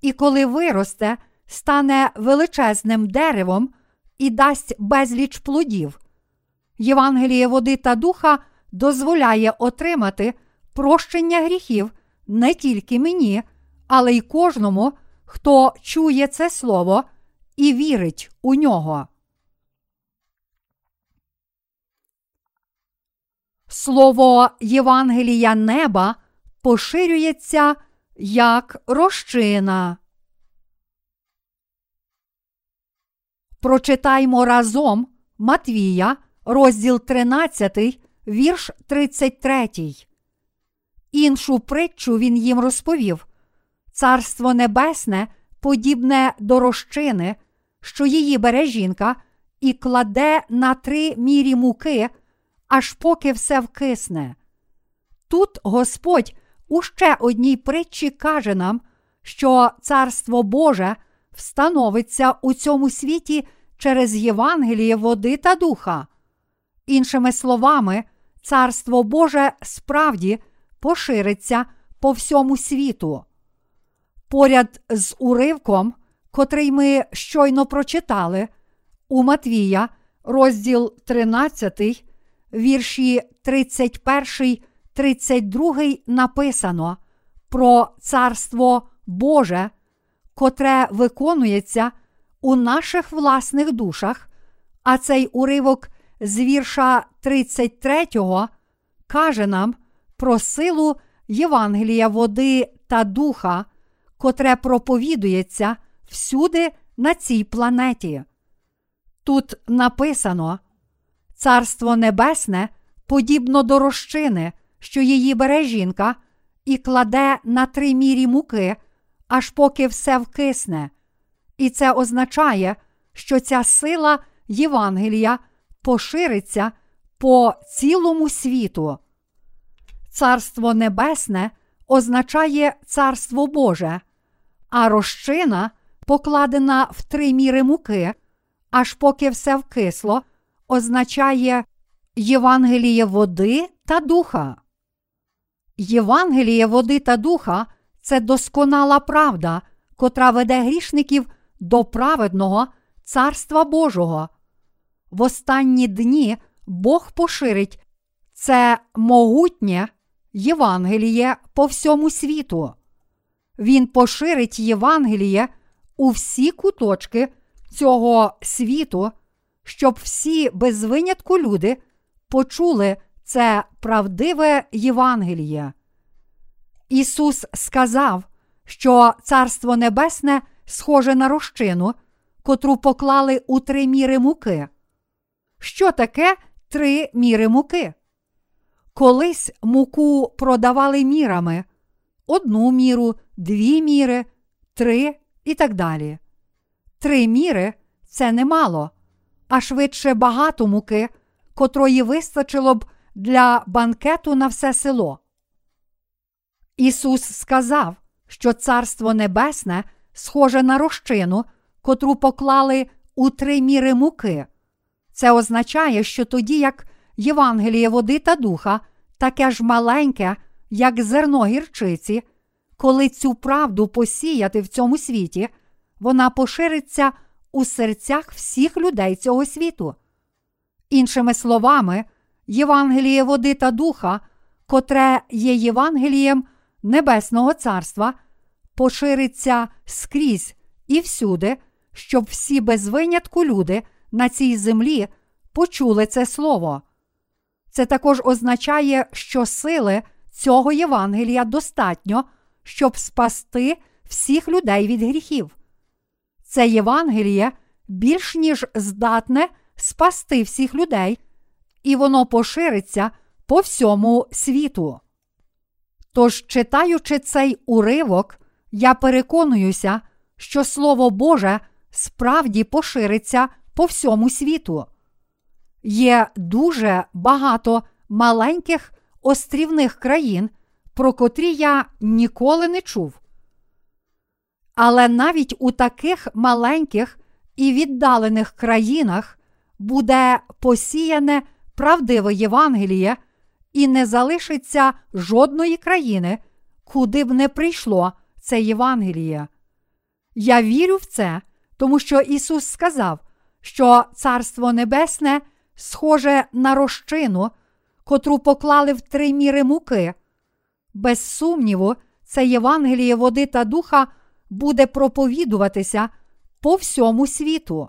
і коли виросте, стане величезним деревом і дасть безліч плодів. Євангеліє води та духа дозволяє отримати прощення гріхів не тільки мені, але й кожному, хто чує це слово і вірить у нього. Слово Євангелія неба поширюється як розчина. Прочитаймо разом Матвія, розділ 13, вірш 33. Іншу притчу він їм розповів Царство Небесне подібне до розчини, що її бере жінка, і кладе на три мірі муки, аж поки все вкисне. Тут Господь у ще одній притчі каже нам, що Царство Боже встановиться у цьому світі через Євангеліє води та духа. Іншими словами, Царство Боже справді пошириться по всьому світу. Поряд з уривком, котрий ми щойно прочитали, у Матвія, розділ 13, вірші 31, 32 написано про Царство Боже, котре виконується у наших власних душах, а цей уривок з вірша 33 каже нам про силу Євангелія води та духа, котре проповідується всюди на цій планеті. Тут написано Царство Небесне подібно до розчини, що її бере жінка, і кладе на три мірі муки, аж поки все вкисне. І це означає, що ця сила Євангелія пошириться по цілому світу. Царство Небесне означає Царство Боже, а розчина, покладена в три міри муки, аж поки все вкисло, означає Євангеліє води та духа. Євангеліє води та духа це досконала правда, котра веде грішників до праведного Царства Божого. В останні дні Бог поширить це могутнє Євангеліє по всьому світу. Він поширить Євангеліє у всі куточки цього світу, щоб всі без винятку люди почули це правдиве Євангеліє. Ісус сказав, що Царство Небесне схоже на розчину, котру поклали у три міри муки. Що таке три міри муки? Колись муку продавали мірами одну міру, дві міри, три і так далі. Три міри це немало, а швидше багато муки, котрої вистачило б для банкету на все село. Ісус сказав, що Царство Небесне схоже на розчину, котру поклали у три міри муки. Це означає, що тоді як Євангеліє води та духа, таке ж маленьке, як зерно гірчиці, коли цю правду посіяти в цьому світі, вона пошириться у серцях всіх людей цього світу. Іншими словами, Євангеліє води та духа, котре є Євангелієм Небесного Царства, пошириться скрізь і всюди, щоб всі без винятку люди на цій землі почули це слово. Це також означає, що сили цього Євангелія достатньо, щоб спасти всіх людей від гріхів. Це Євангеліє більш ніж здатне спасти всіх людей, і воно пошириться по всьому світу. Тож, читаючи цей уривок, я переконуюся, що Слово Боже справді пошириться по всьому світу. Є дуже багато маленьких острівних країн, про котрі я ніколи не чув. Але навіть у таких маленьких і віддалених країнах буде посіяне правдиве Євангеліє, і не залишиться жодної країни, куди б не прийшло це Євангеліє. Я вірю в це, тому що Ісус сказав, що Царство Небесне схоже на розчину, котру поклали в три міри муки. Без сумніву, це Євангеліє води та духа буде проповідуватися по всьому світу.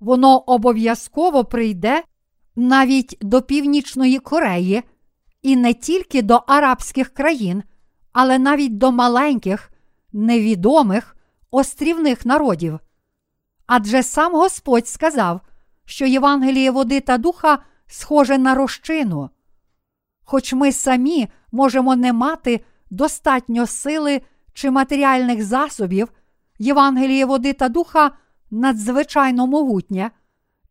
Воно обов'язково прийде навіть до Північної Кореї, і не тільки до арабських країн, але навіть до маленьких, невідомих острівних народів. Адже сам Господь сказав, що Євангеліє води та духа схоже на розчину. Хоч ми самі можемо не мати достатньо сили чи матеріальних засобів, Євангеліє води та духа надзвичайно могутнє,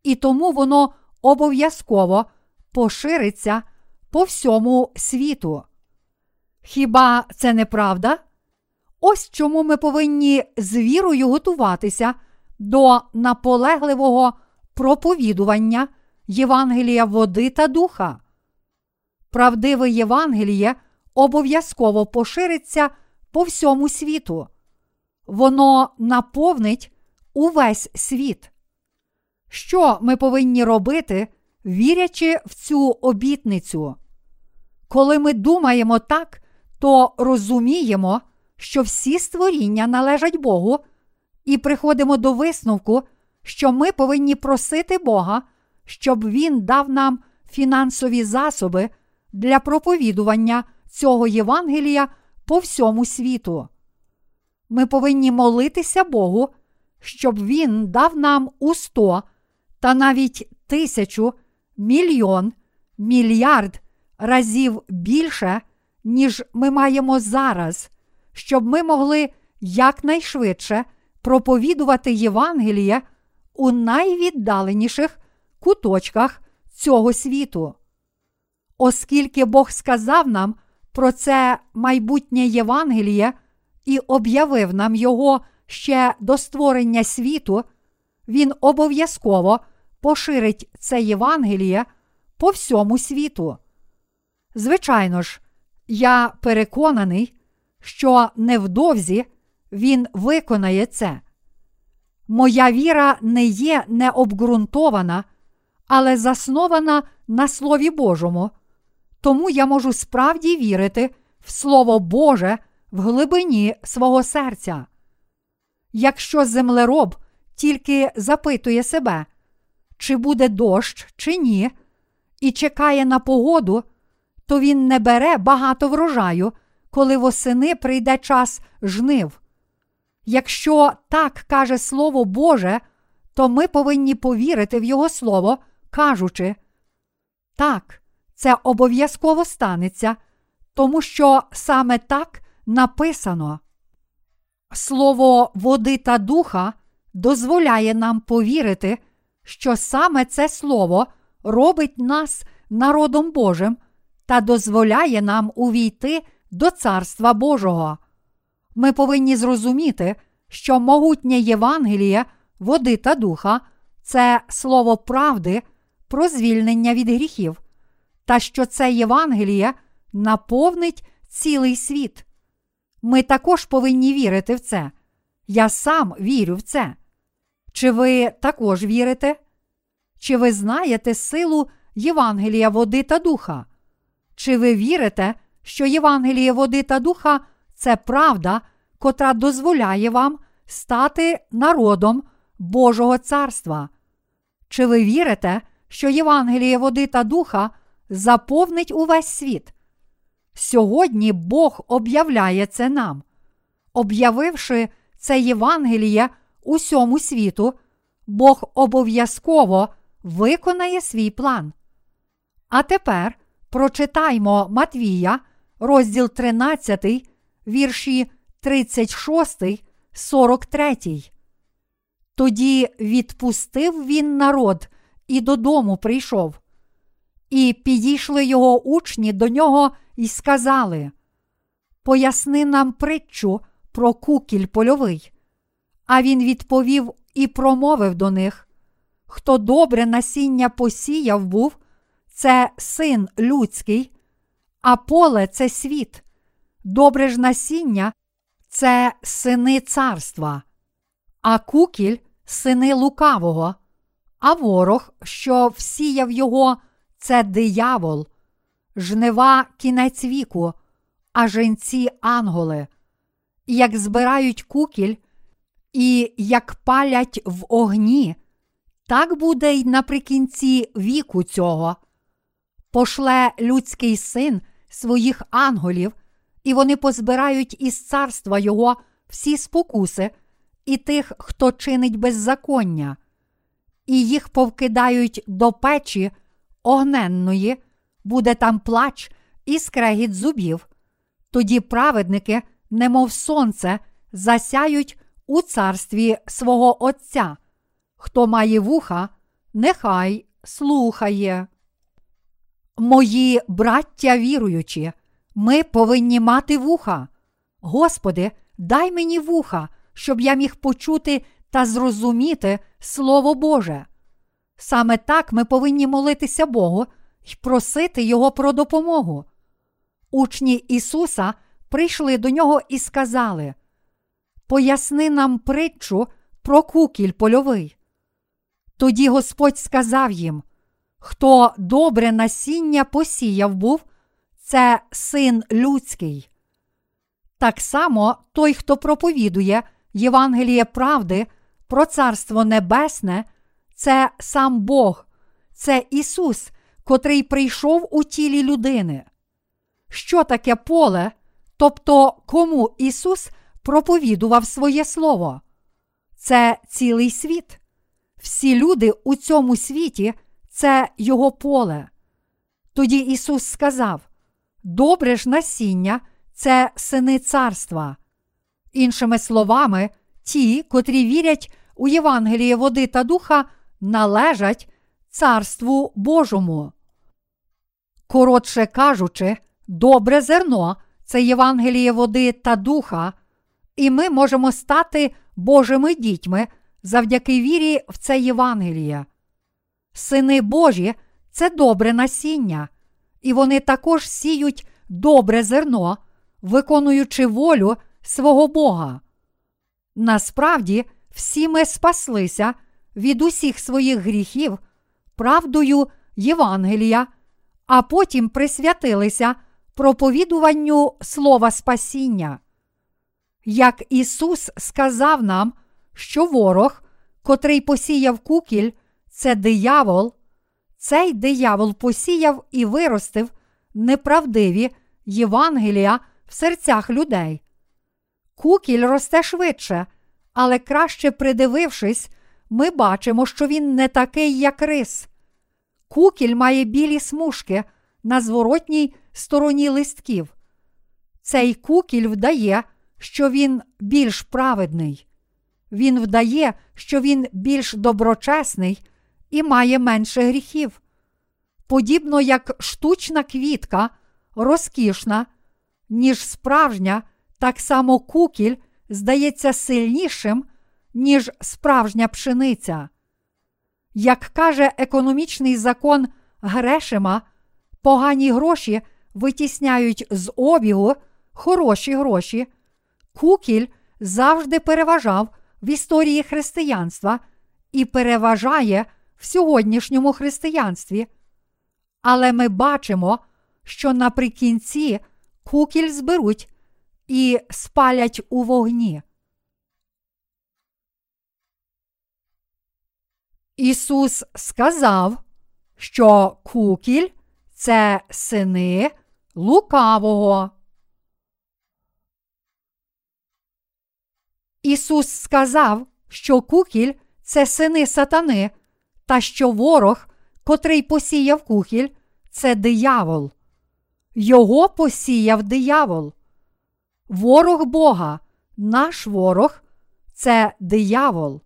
і тому воно обов'язково пошириться по всьому світу. Хіба це не правда? Ось чому ми повинні з вірою готуватися до наполегливого проповідування Євангелія води та духа. Правдиве Євангеліє обов'язково пошириться по всьому світу. Воно наповнить увесь світ. Що ми повинні робити, вірячи в цю обітницю? Коли ми думаємо так, то розуміємо, що всі створіння належать Богу, і приходимо до висновку, що ми повинні просити Бога, щоб Він дав нам фінансові засоби для проповідування цього Євангелія по всьому світу. Ми повинні молитися Богу, щоб Він дав нам у сто та навіть тисячу, мільйон, мільярд разів більше, ніж ми маємо зараз, щоб ми могли якнайшвидше проповідувати Євангеліє у найвіддаленіших куточках цього світу. Оскільки Бог сказав нам про це майбутнє Євангеліє і об'явив нам його ще до створення світу, Він обов'язково поширить це Євангеліє по всьому світу. Звичайно ж, я переконаний, що невдовзі Він виконає це. Моя віра не є необґрунтована, але заснована на Слові Божому. Тому я можу справді вірити в Слово Боже в глибині свого серця. Якщо землероб тільки запитує себе, чи буде дощ, чи ні, і чекає на погоду, то він не бере багато врожаю, коли восени прийде час жнив. Якщо так каже Слово Боже, то ми повинні повірити в Його Слово, кажучи, так, це обов'язково станеться, тому що саме так написано. Слово води та духа дозволяє нам повірити, що саме це слово робить нас народом Божим та дозволяє нам увійти до Царства Божого. Ми повинні зрозуміти, що могутнє Євангеліє, води та духа це слово правди про звільнення від гріхів, та що це Євангеліє наповнить цілий світ. Ми також повинні вірити в це. Я сам вірю в це. Чи ви також вірите? Чи ви знаєте силу Євангелія води та духа? Чи ви вірите, що Євангеліє води та духа це правда, котра дозволяє вам стати народом Божого царства? Чи ви вірите, що Євангеліє води та духа заповнить увесь світ? Сьогодні Бог об'являє це нам, об'явивши це Євангеліє усьому світу, Бог обов'язково виконає свій план. А тепер прочитаймо Матвія, розділ 13, вірші 36, 43. Тоді відпустив він народ і додому прийшов. І підійшли його учні до нього і сказали: Поясни нам притчу про кукіль польовий. А він відповів і промовив до них: Хто добре насіння посіяв був, це син людський, а поле це світ. Добре ж насіння це сини царства, а кукіль сини лукавого, а ворог, що всіяв його, це диявол, жнива кінець віку, а женці анголи, як збирають кукіль і як палять в огні, так буде й наприкінці віку цього. Пошле людський син своїх анголів, і вони позбирають із царства його всі спокуси і тих, хто чинить беззаконня, і їх повкидають до печі огненної, буде там плач і скрегіт зубів. Тоді праведники, немов сонце, засяють у царстві свого Отця. Хто має вуха, нехай слухає. Мої браття віруючі, ми повинні мати вуха. Господи, дай мені вуха, щоб я міг почути та зрозуміти Слово Боже. Саме так ми повинні молитися Богу і просити Його про допомогу. Учні Ісуса прийшли до нього і сказали: Поясни нам притчу про кукіль польовий. Тоді Господь сказав їм: Хто добре насіння посіяв був, це син людський. Так само той, хто проповідує Євангеліє правди про Царство Небесне, це сам Бог, це Ісус, котрий прийшов у тілі людини. Що таке поле, тобто кому Ісус проповідував своє Слово? Це цілий світ. Всі люди у цьому світі це Його поле. Тоді Ісус сказав: Добре ж насіння це сини царства. Іншими словами, ті, котрі вірять у Євангеліє води та духа, належать Царству Божому. Коротше кажучи, добре зерно це Євангеліє води та духа, і ми можемо стати Божими дітьми завдяки вірі в це Євангеліє. Сини Божі це добре насіння, і вони також сіють добре зерно, виконуючи волю свого Бога. Насправді, всі ми спаслися від усіх своїх гріхів правдою Євангелія, а потім присвятилися проповідуванню Слова Спасіння. Як Ісус сказав нам, що ворог, котрий посіяв кукіль, це диявол, цей диявол посіяв і виростив неправдиві Євангелія в серцях людей. Кукіль росте швидше, але краще придивившись, ми бачимо, що він не такий, як рис. Кукіль має білі смужки на зворотній стороні листків. Цей кукіль вдає, що він більш праведний. Він вдає, що він більш доброчесний і має менше гріхів. Подібно як штучна квітка розкішна, ніж справжня, так само кукіль здається сильнішим, ніж справжня пшениця. Як каже економічний закон Грешема, погані гроші витісняють з обігу хороші гроші, кукіль завжди переважав в історії християнства і переважає в сьогоднішньому християнстві. Але ми бачимо, що наприкінці кукіль зберуть і спалять у вогні. Ісус сказав, що кукіль це сини лукавого. Ісус сказав, що кукіль це сини сатани, та що ворог, котрий посіяв кукіль, це диявол. Його посіяв диявол. Ворог Бога, наш ворог це диявол.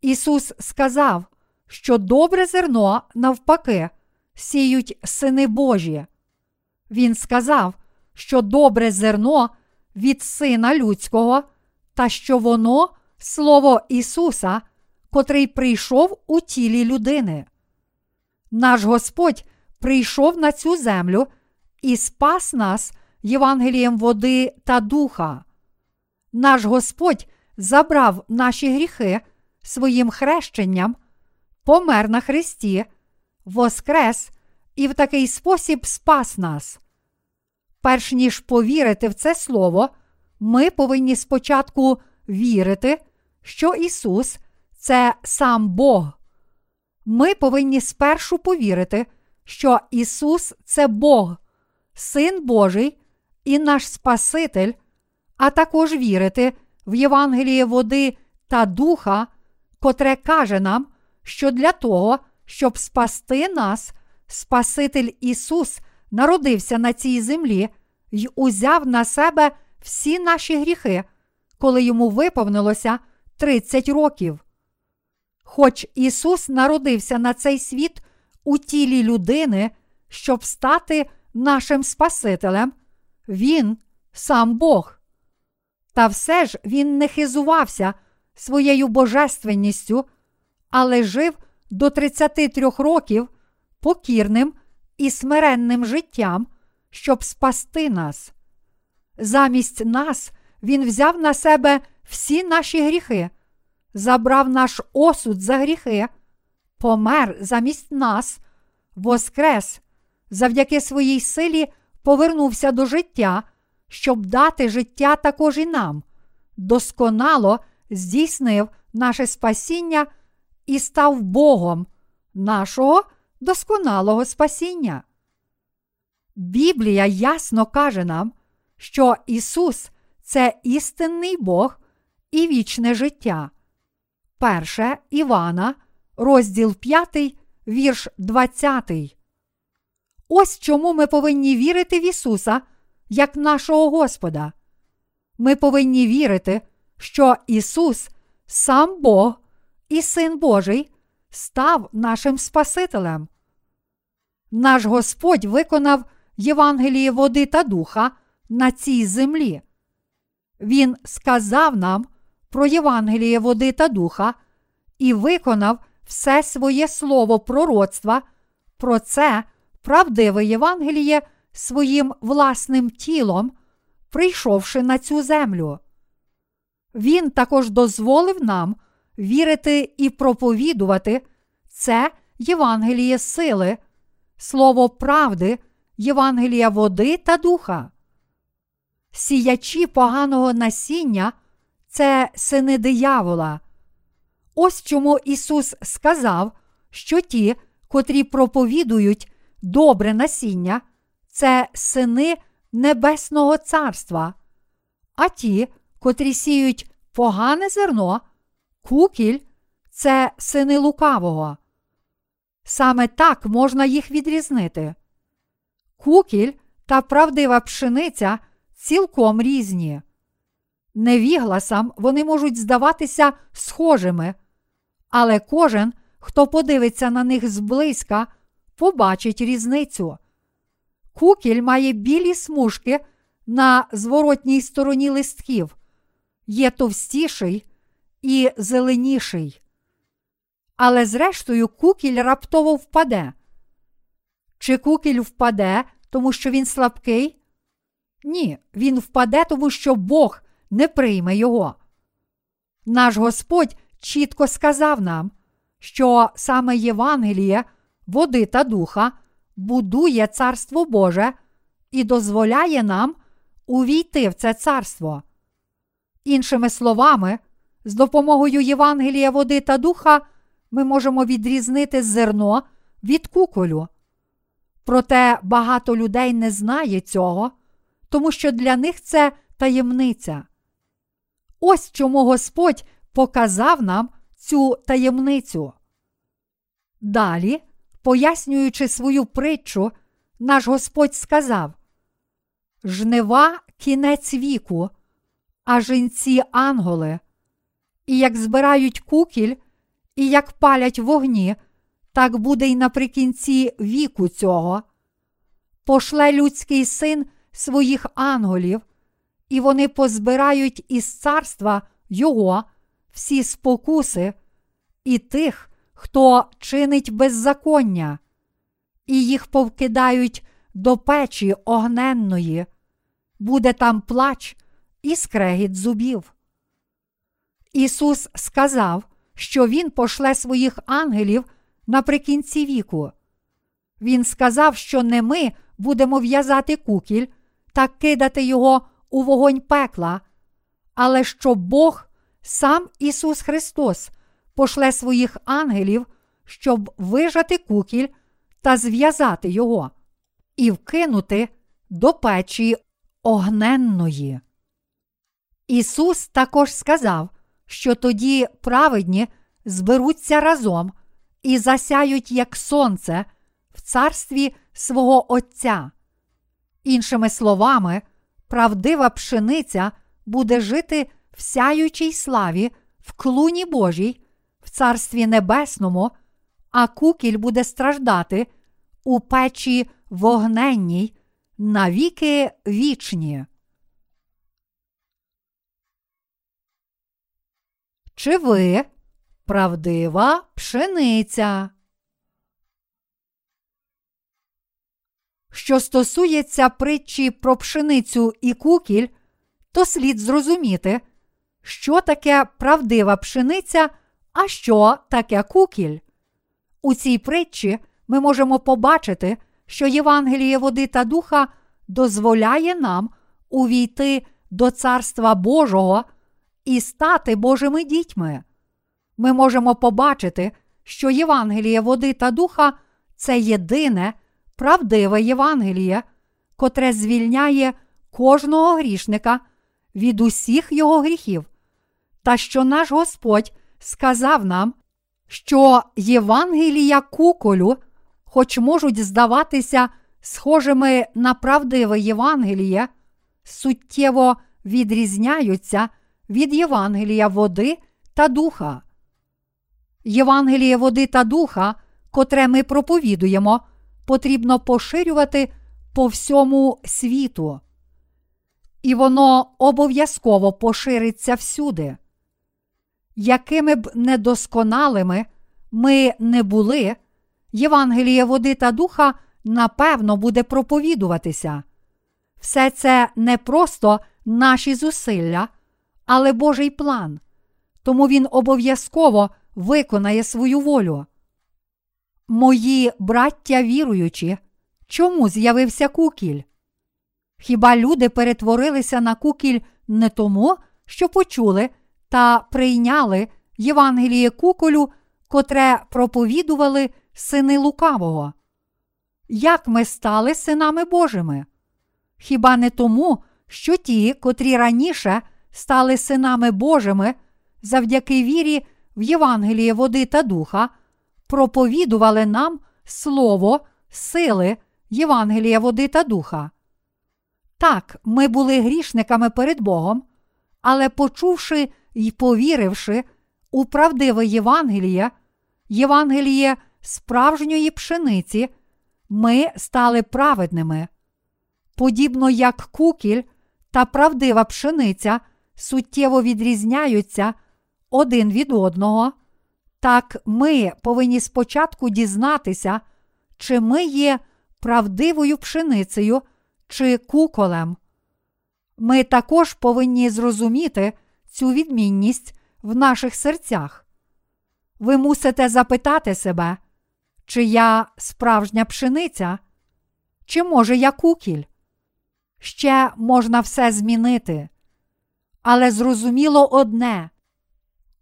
Ісус сказав, що добре зерно, навпаки, сіють сини Божі. Він сказав, що добре зерно від Сина Людського, та що воно Слово Ісуса, котрий прийшов у тілі людини. Наш Господь прийшов на цю землю і спас нас Євангелієм води та духа. Наш Господь забрав наші гріхи своїм хрещенням, помер на Христі, воскрес і в такий спосіб спас нас. Перш ніж повірити в це Слово, ми повинні спочатку вірити, що Ісус це сам Бог. Ми повинні спершу повірити, що Ісус це Бог, Син Божий і наш Спаситель, а також вірити в Євангеліє води та духа, котре каже нам, що для того, щоб спасти нас, Спаситель Ісус народився на цій землі й узяв на себе всі наші гріхи, коли йому виповнилося 30 років. Хоч Ісус народився на цей світ у тілі людини, щоб стати нашим Спасителем, Він сам Бог. Та все ж Він не хизувався своєю божественністю, але жив до 33 років покірним і смиренним життям, щоб спасти нас. Замість нас Він взяв на себе всі наші гріхи, забрав наш осуд за гріхи, помер замість нас, воскрес, завдяки своїй силі повернувся до життя, щоб дати життя також і нам, досконало здійснив наше спасіння і став Богом нашого досконалого спасіння. Біблія ясно каже нам, що Ісус це істинний Бог і вічне життя. Перше Івана, розділ 5, вірш 20. Ось чому ми повинні вірити в Ісуса як нашого Господа. Ми повинні вірити, що Ісус, сам Бог і Син Божий, став нашим Спасителем. Наш Господь виконав Євангеліє води та духа на цій землі. Він сказав нам про Євангеліє води та духа і виконав все своє слово пророцтва про це правдиве Євангеліє своїм власним тілом, прийшовши на цю землю. Він також дозволив нам вірити і проповідувати це Євангеліє сили, слово правди, Євангелія води та духа. Сіячі поганого насіння це сини диявола. Ось чому Ісус сказав, що ті, котрі проповідують добре насіння, це сини Небесного Царства, а ті, котрі сіють погане зерно, кукіль це сини лукавого. Саме так можна їх відрізнити. Кукіль та правдива пшениця цілком різні. Невігласам вони можуть здаватися схожими, але кожен, хто подивиться на них зблизька, побачить різницю. Кукіль має білі смужки на зворотній стороні листків, є товстіший і зеленіший. Але зрештою кукіль раптово впаде. Чи кукіль впаде, тому що він слабкий? Ні, він впаде, тому що Бог не прийме його. Наш Господь чітко сказав нам, що саме Євангеліє, води та духа будує Царство Боже і дозволяє нам увійти в це царство. Іншими словами, з допомогою Євангелія води та духа ми можемо відрізнити зерно від куколю. Проте багато людей не знає цього, тому що для них це таємниця. Ось чому Господь показав нам цю таємницю. Далі, пояснюючи свою притчу, наш Господь сказав: Жнива кінець віку, а жінці анголи, і як збирають кукіль, і як палять вогні, так буде й наприкінці віку цього. Пошле людський син своїх анголів, і вони позбирають із царства Його всі спокуси і тих, хто чинить беззаконня, і їх повкидають до печі огненної, буде там плач і скрегіт зубів. Ісус сказав, що Він пошле своїх ангелів наприкінці віку. Він сказав, що не ми будемо в'язати кукіль та кидати його у вогонь пекла, але що Бог, сам Ісус Христос, пошле своїх ангелів, щоб вижати кукіль та зв'язати його і вкинути до печі огненної. Ісус також сказав, що тоді праведні зберуться разом і засяють, як сонце, в царстві свого Отця. Іншими словами, правдива пшениця буде жити в сяючій славі, в клуні Божій, в Царстві Небесному, а кукіль буде страждати у печі вогненній навіки вічні. Чи ви правдива пшениця? Що стосується притчі про пшеницю і кукіль, то слід зрозуміти, що таке правдива пшениця, а що таке кукіль. У цій притчі ми можемо побачити, що Євангеліє води та духа дозволяє нам увійти до Царства Божого і стати Божими дітьми. Ми можемо побачити, що Євангеліє води та духа це єдине правдиве Євангеліє, котре звільняє кожного грішника від усіх його гріхів, та що наш Господь сказав нам, що Євангелія куколю, хоч можуть здаватися схожими на правдиве Євангеліє, суттєво відрізняються від Євангелія води та духа. Євангеліє води та духа, котре ми проповідуємо, потрібно поширювати по всьому світу. І воно обов'язково пошириться всюди. Якими б недосконалими ми не були, Євангеліє води та духа напевно буде проповідуватися. Все це не просто наші зусилля, але Божий план, тому Він обов'язково виконає свою волю. Мої браття віруючі, чому з'явився кукіль? Хіба люди перетворилися на кукіль не тому, що почули та прийняли Євангеліє куколю, котре проповідували сини лукавого? Як ми стали синами Божими? Хіба не тому, що ті, котрі раніше стали синами Божими завдяки вірі в Євангеліє води та духа, проповідували нам слово, сили Євангелія води та духа. Так, ми були грішниками перед Богом, але почувши й повіривши у правдиве Євангеліє, Євангеліє справжньої пшениці, ми стали праведними. Подібно як кукіль та правдива пшениця суттєво відрізняються один від одного, так ми повинні спочатку дізнатися, чи ми є правдивою пшеницею чи куколем. Ми також повинні зрозуміти цю відмінність в наших серцях. Ви мусите запитати себе, чи я справжня пшениця, чи може я кукіль? Ще можна все змінити. Але зрозуміло одне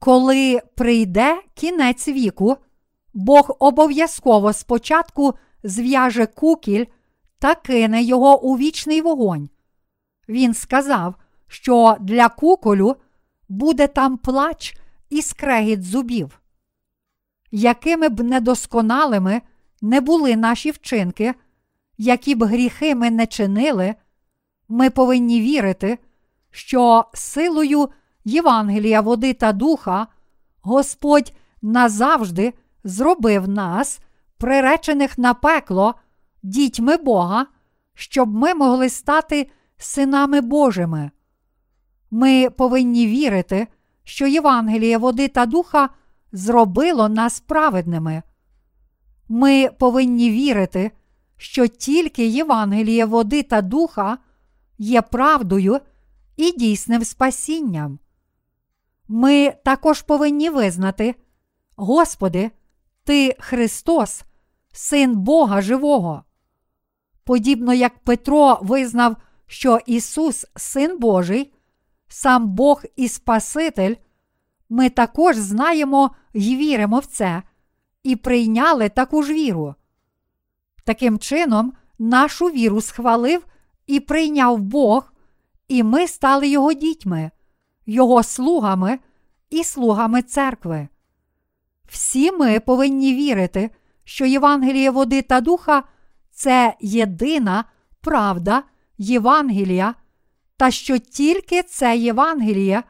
коли прийде кінець віку, Бог обов'язково спочатку зв'яже кукіль та кине його у вічний вогонь. Він сказав, що для куколю буде там плач і скрегіт зубів. Якими б недосконалими не були наші вчинки, які б гріхи ми не чинили, ми повинні вірити, що силою Євангелія води та духа, Господь назавжди зробив нас, приречених на пекло, дітьми Бога, щоб ми могли стати синами Божими. Ми повинні вірити, що Євангеліє води та духа зробило нас праведними. Ми повинні вірити, що тільки Євангеліє води та духа є правдою і дійсним спасінням. Ми також повинні визнати, Господи, Ти Христос, Син Бога Живого. Подібно як Петро визнав, що Ісус, Син Божий, сам Бог і Спаситель, ми також знаємо й віримо в це і прийняли таку ж віру. Таким чином, нашу віру схвалив і прийняв Бог, і ми стали Його дітьми, Його слугами і слугами церкви. Всі ми повинні вірити, що Євангеліє води та духа це єдина правда Євангелія, та що тільки це Євангеліє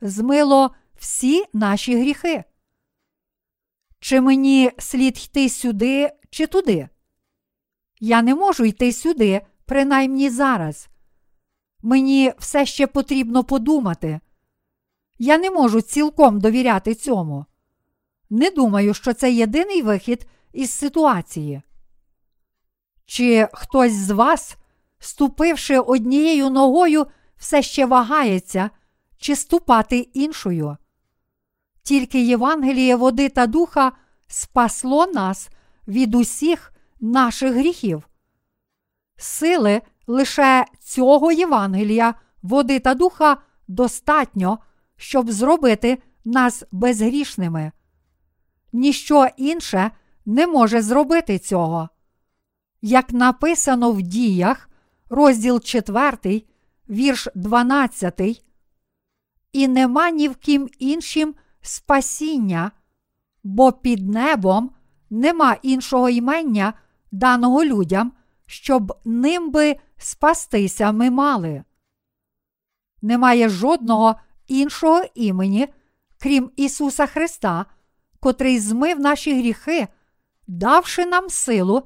змило всі наші гріхи. Чи мені слід йти сюди чи туди? Я не можу йти сюди, принаймні зараз. Мені все ще потрібно подумати. Я не можу цілком довіряти цьому. Не думаю, що це єдиний вихід із ситуації. Чи хтось з вас, ступивши однією ногою, все ще вагається, чи ступати іншою? Тільки Євангеліє води та духа спасло нас від усіх наших гріхів. Сили лише цього Євангелія, води та духа достатньо, щоб зробити нас безгрішними. Ніщо інше не може зробити цього. Як написано в діях, розділ 4, вірш 12, і нема ні в ким іншим спасіння, бо під небом нема іншого імення, даного людям, щоб ним би спастися ми мали. Немає жодного іншого імені, крім Ісуса Христа, котрий змив наші гріхи, давши нам силу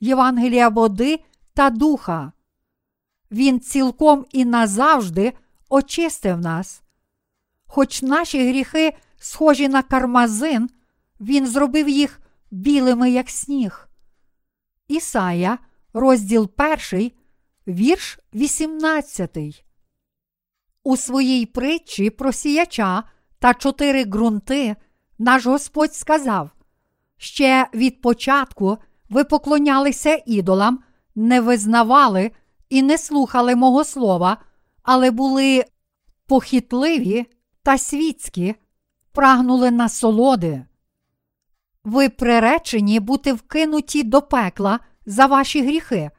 Євангелія води та духа. Він цілком і назавжди очистив нас. Хоч наші гріхи схожі на кармазин, Він зробив їх білими, як сніг. Ісая, розділ 1, вірш 18. У своїй притчі про сіяча та чотири ґрунти наш Господь сказав: ще від початку ви поклонялися ідолам, не визнавали і не слухали мого слова, але були похитливі та світські, прагнули насолоди. Ви приречені бути вкинуті до пекла за ваші гріхи,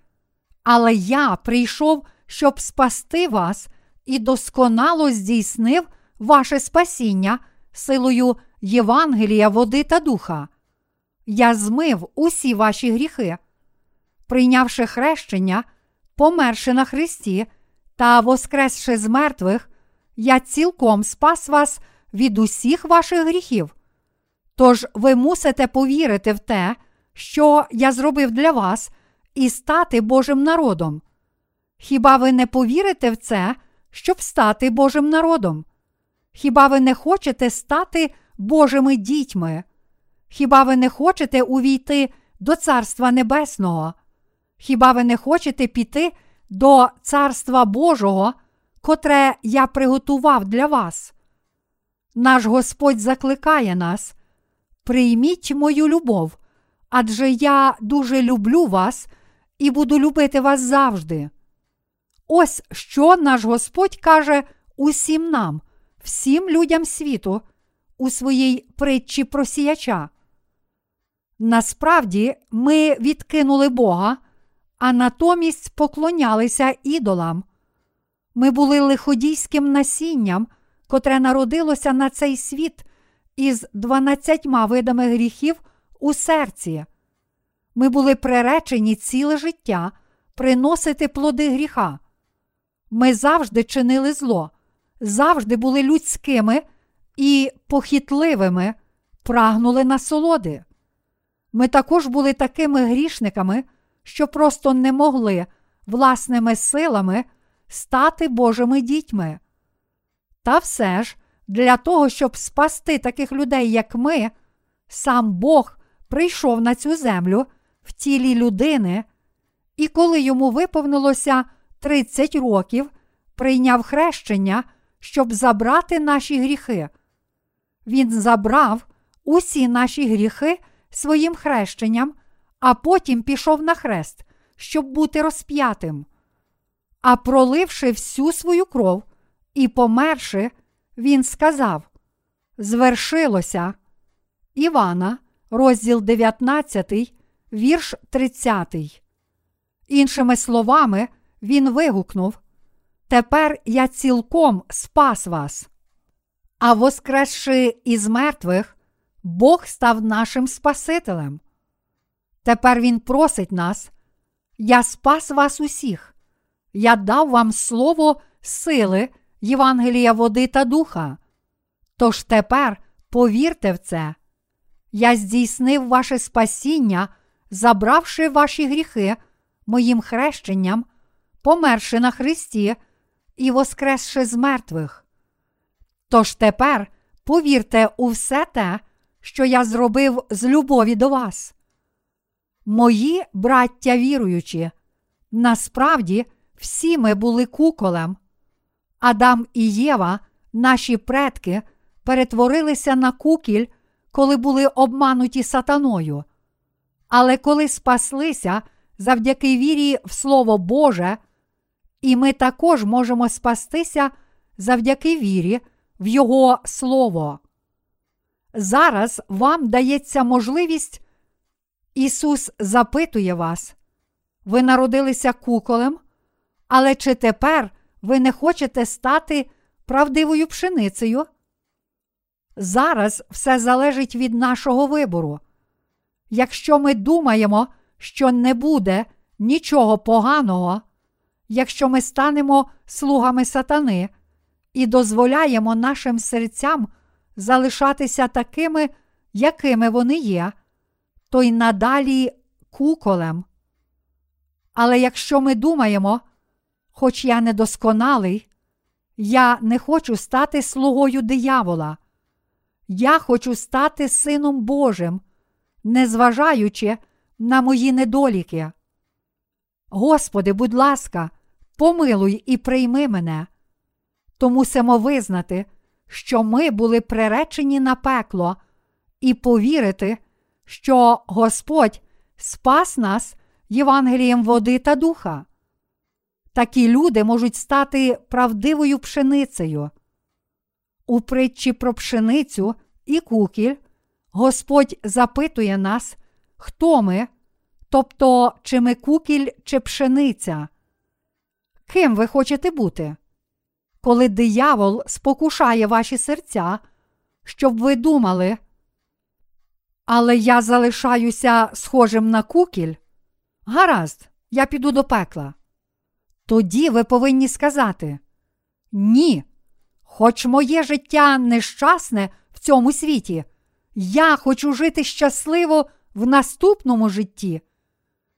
але я прийшов, щоб спасти вас і досконало здійснив ваше спасіння силою Євангелія, води та духа. Я змив усі ваші гріхи, прийнявши хрещення, померши на Христі та воскресши з мертвих, я цілком спас вас від усіх ваших гріхів. Тож ви мусите повірити в те, що я зробив для вас, і стати Божим народом. Хіба ви не повірите в це, щоб стати Божим народом? Хіба ви не хочете стати Божими дітьми? Хіба ви не хочете увійти до Царства Небесного? Хіба ви не хочете піти до Царства Божого, котре я приготував для вас? Наш Господь закликає нас, прийміть мою любов, адже я дуже люблю вас і буду любити вас завжди. Ось що наш Господь каже усім нам, всім людям світу, у своїй притчі про сіяча. Насправді ми відкинули Бога, а натомість поклонялися ідолам. Ми були лиходійським насінням, котре народилося на цей світ із дванадцятьма видами гріхів у серці. Ми були приречені ціле життя приносити плоди гріха. Ми завжди чинили зло, завжди були людськими і похитливими, прагнули насолоди. Ми також були такими грішниками, що просто не могли власними силами стати Божими дітьми. Та все ж, для того, щоб спасти таких людей, як ми, сам Бог прийшов на цю землю в тілі людини, і коли йому виповнилося 30 років, прийняв хрещення, щоб забрати наші гріхи. Він забрав усі наші гріхи своїм хрещенням, а потім пішов на хрест, щоб бути розп'ятим. А проливши всю свою кров і померши, він сказав: Звершилося. Івана, розділ 19, вірш 30. Іншими словами, він вигукнув: Тепер я цілком спас вас. А воскресши із мертвих, Бог став нашим Спасителем. Тепер Він просить нас, я спас вас усіх, я дав вам слово сили, Євангелія води та духа. Тож тепер повірте в це. Я здійснив ваше спасіння, забравши ваші гріхи моїм хрещенням, померши на Христі і воскресши з мертвих. Тож тепер повірте у все те, що я зробив з любові до вас. Мої браття віруючі, насправді всі ми були куколем. Адам і Єва, наші предки, перетворилися на кукіль, коли були обмануті сатаною. Але коли спаслися завдяки вірі в Слово Боже, і ми також можемо спастися завдяки вірі в Його Слово. Зараз вам дається можливість. Ісус запитує вас, ви народилися куколем, але чи тепер ви не хочете стати правдивою пшеницею? Зараз все залежить від нашого вибору. Якщо ми думаємо, що не буде нічого поганого, якщо ми станемо слугами сатани і дозволяємо нашим серцям залишатися такими, якими вони є, то й надалі куколем. Але якщо ми думаємо, хоч я недосконалий, я не хочу стати слугою диявола, я хочу стати Сином Божим, незважаючи на мої недоліки. Господи, будь ласка, помилуй і прийми мене. То мусимо визнати, що ми були приречені на пекло, і повірити, що Господь спас нас Євангелієм води та духа. Такі люди можуть стати правдивою пшеницею. У притчі про пшеницю і кукіль Господь запитує нас, хто ми, тобто чи ми кукіль чи пшениця. Ким ви хочете бути? Коли диявол спокушає ваші серця, щоб ви думали, але я залишаюся схожим на кукіль. Гаразд, я піду до пекла. Тоді ви повинні сказати Ні, хоч моє життя нещасне в цьому світі, я хочу жити щасливо в наступному житті.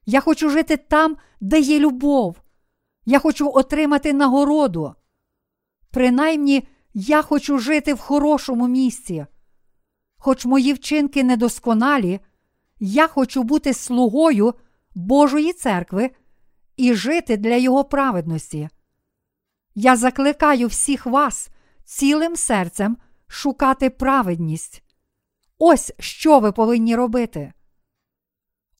Я хочу жити там, де є любов. Я хочу отримати нагороду. Принаймні, я хочу жити в хорошому місці. Хоч мої вчинки недосконалі, я хочу бути слугою Божої церкви і жити для Його праведності. Я закликаю всіх вас цілим серцем шукати праведність. Ось що ви повинні робити.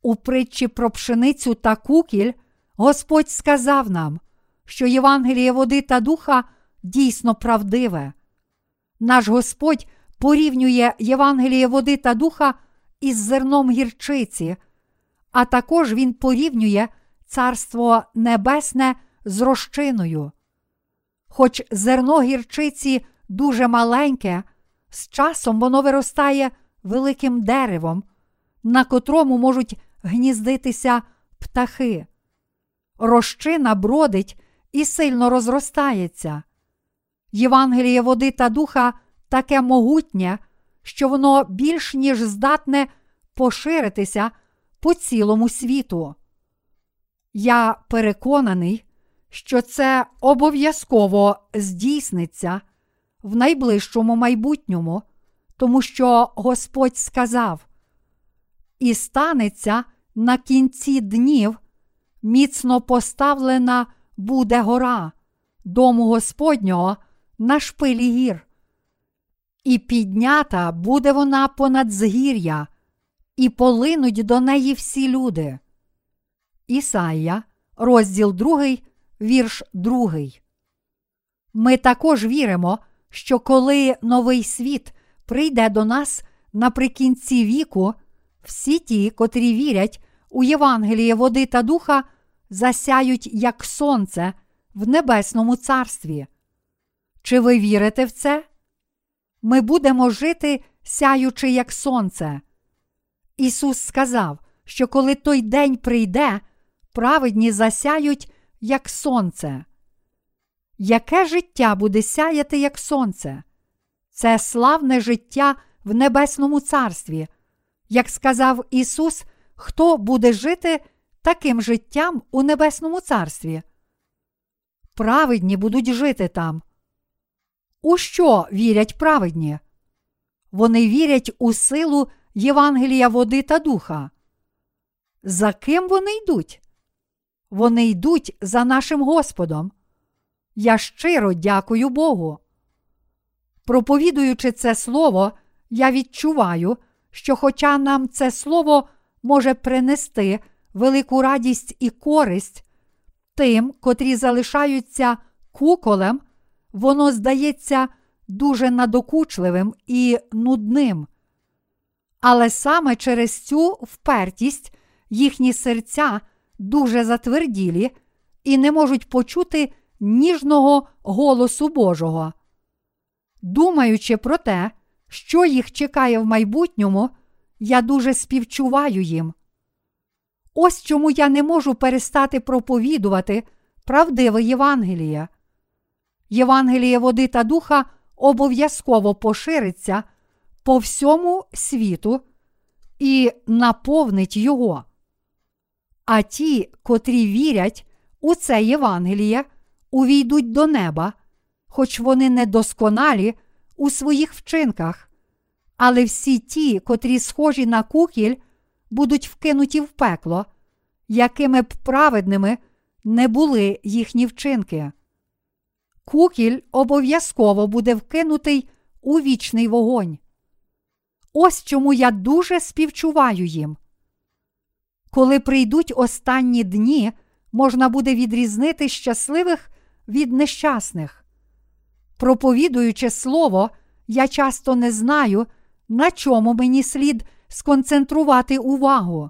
У притчі про пшеницю та кукіль Господь сказав нам, що Євангеліє води та духа дійсно правдиве. Наш Господь порівнює Євангеліє води та духа із зерном гірчиці, а також Він порівнює Царство Небесне з розчиною. Хоч зерно гірчиці дуже маленьке, з часом воно виростає великим деревом, на котрому можуть гніздитися птахи. Розчина бродить і сильно розростається. Євангеліє води та духа таке могутнє, що воно більш ніж здатне поширитися по цілому світу. Я переконаний, що це обов'язково здійсниться в найближчому майбутньому, тому що Господь сказав: І станеться на кінці днів, міцно поставлена буде гора, дому Господнього на шпилі гір. І піднята буде вона понад згір'я, і полинуть до неї всі люди. Ісая, розділ 2, вірш 2. Ми також віримо, що коли новий світ прийде до нас наприкінці віку, всі ті, котрі вірять у Євангеліє води та духа, засяють як сонце в небесному царстві. Чи ви вірите в це? Ми будемо жити, сяючи як сонце. Ісус сказав, що коли той день прийде, праведні засяють, як сонце. Яке життя буде сяяти, як сонце? Це славне життя в Небесному Царстві. Як сказав Ісус, хто буде жити таким життям у Небесному Царстві? Праведні будуть жити там. У що вірять праведні? Вони вірять у силу Євангелія води та духа. За ким вони йдуть? Вони йдуть за нашим Господом. Я щиро дякую Богу. Проповідуючи це слово, я відчуваю, що, хоча нам це слово може принести велику радість і користь тим, котрі залишаються куколем, воно здається дуже надокучливим і нудним. Але саме через цю впертість їхні серця дуже затверділі і не можуть почути ніжного голосу Божого. Думаючи про те, що їх чекає в майбутньому, я дуже співчуваю їм. Ось чому я не можу перестати проповідувати правдиве Євангеліє. Євангеліє води та духа обов'язково пошириться по всьому світу і наповнить його. А ті, котрі вірять у це Євангеліє, увійдуть до неба, хоч вони недосконалі у своїх вчинках, але всі ті, котрі схожі на кукіль, будуть вкинуті в пекло, якими б праведними не були їхні вчинки. Кукіль обов'язково буде вкинутий у вічний вогонь. Ось чому я дуже співчуваю їм. Коли прийдуть останні дні, можна буде відрізнити щасливих від нещасних. Проповідуючи слово, я часто не знаю, на чому мені слід сконцентрувати увагу.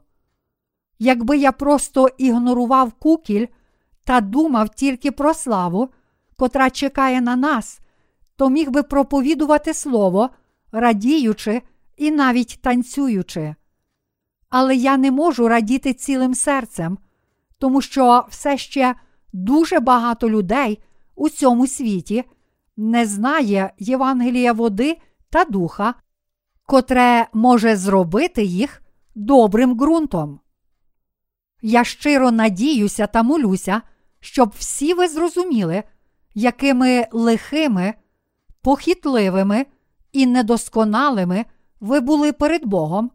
Якби я просто ігнорував кукіль та думав тільки про славу, котра чекає на нас, то міг би проповідувати слово, радіючи і навіть танцюючи. Але я не можу радіти цілим серцем, тому що все ще дуже багато людей у цьому світі не знає Євангелія води та духа, котре може зробити їх добрим ґрунтом. Я щиро надіюся та молюся, щоб всі ви зрозуміли, якими лихими, похитливими і недосконалими ви були перед Богом,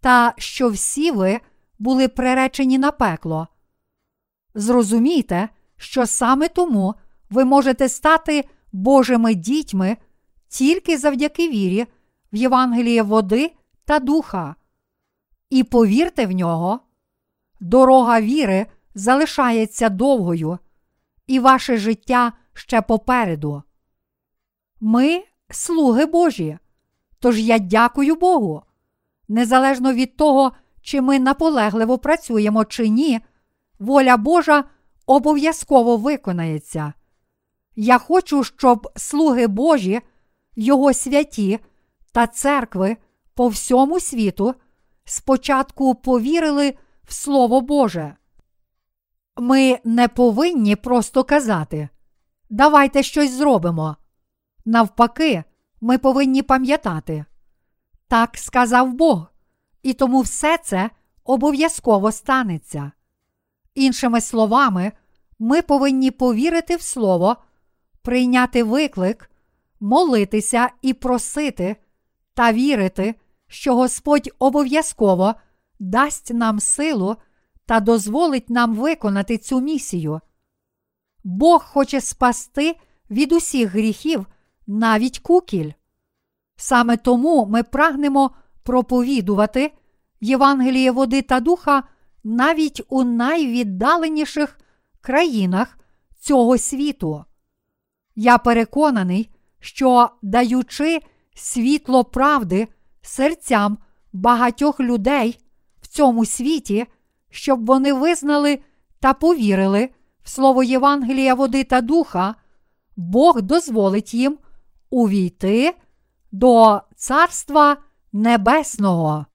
та що всі ви були приречені на пекло. Зрозумійте, що саме тому ви можете стати Божими дітьми тільки завдяки вірі в Євангеліє води та духа. І повірте в нього, дорога віри залишається довгою, і ваше життя ще попереду. Ми слуги Божі. Тож я дякую Богу. Незалежно від того, чи ми наполегливо працюємо чи ні, воля Божа обов'язково виконається. Я хочу, щоб слуги Божі, Його святі та церкви по всьому світу спочатку повірили в Слово Боже. Ми не повинні просто казати давайте щось зробимо. Навпаки, ми повинні пам'ятати. Так сказав Бог, і тому все це обов'язково станеться. Іншими словами, ми повинні повірити в Слово, прийняти виклик, молитися і просити та вірити, що Господь обов'язково дасть нам силу та дозволить нам виконати цю місію. Бог хоче спасти від усіх гріхів навіть кукіль. Саме тому ми прагнемо проповідувати Євангеліє води та духа навіть у найвіддаленіших країнах цього світу. Я переконаний, що даючи світло правди серцям багатьох людей в цьому світі, щоб вони визнали та повірили в слово Євангелія води та духа, Бог дозволить їм увійти до Царства Небесного.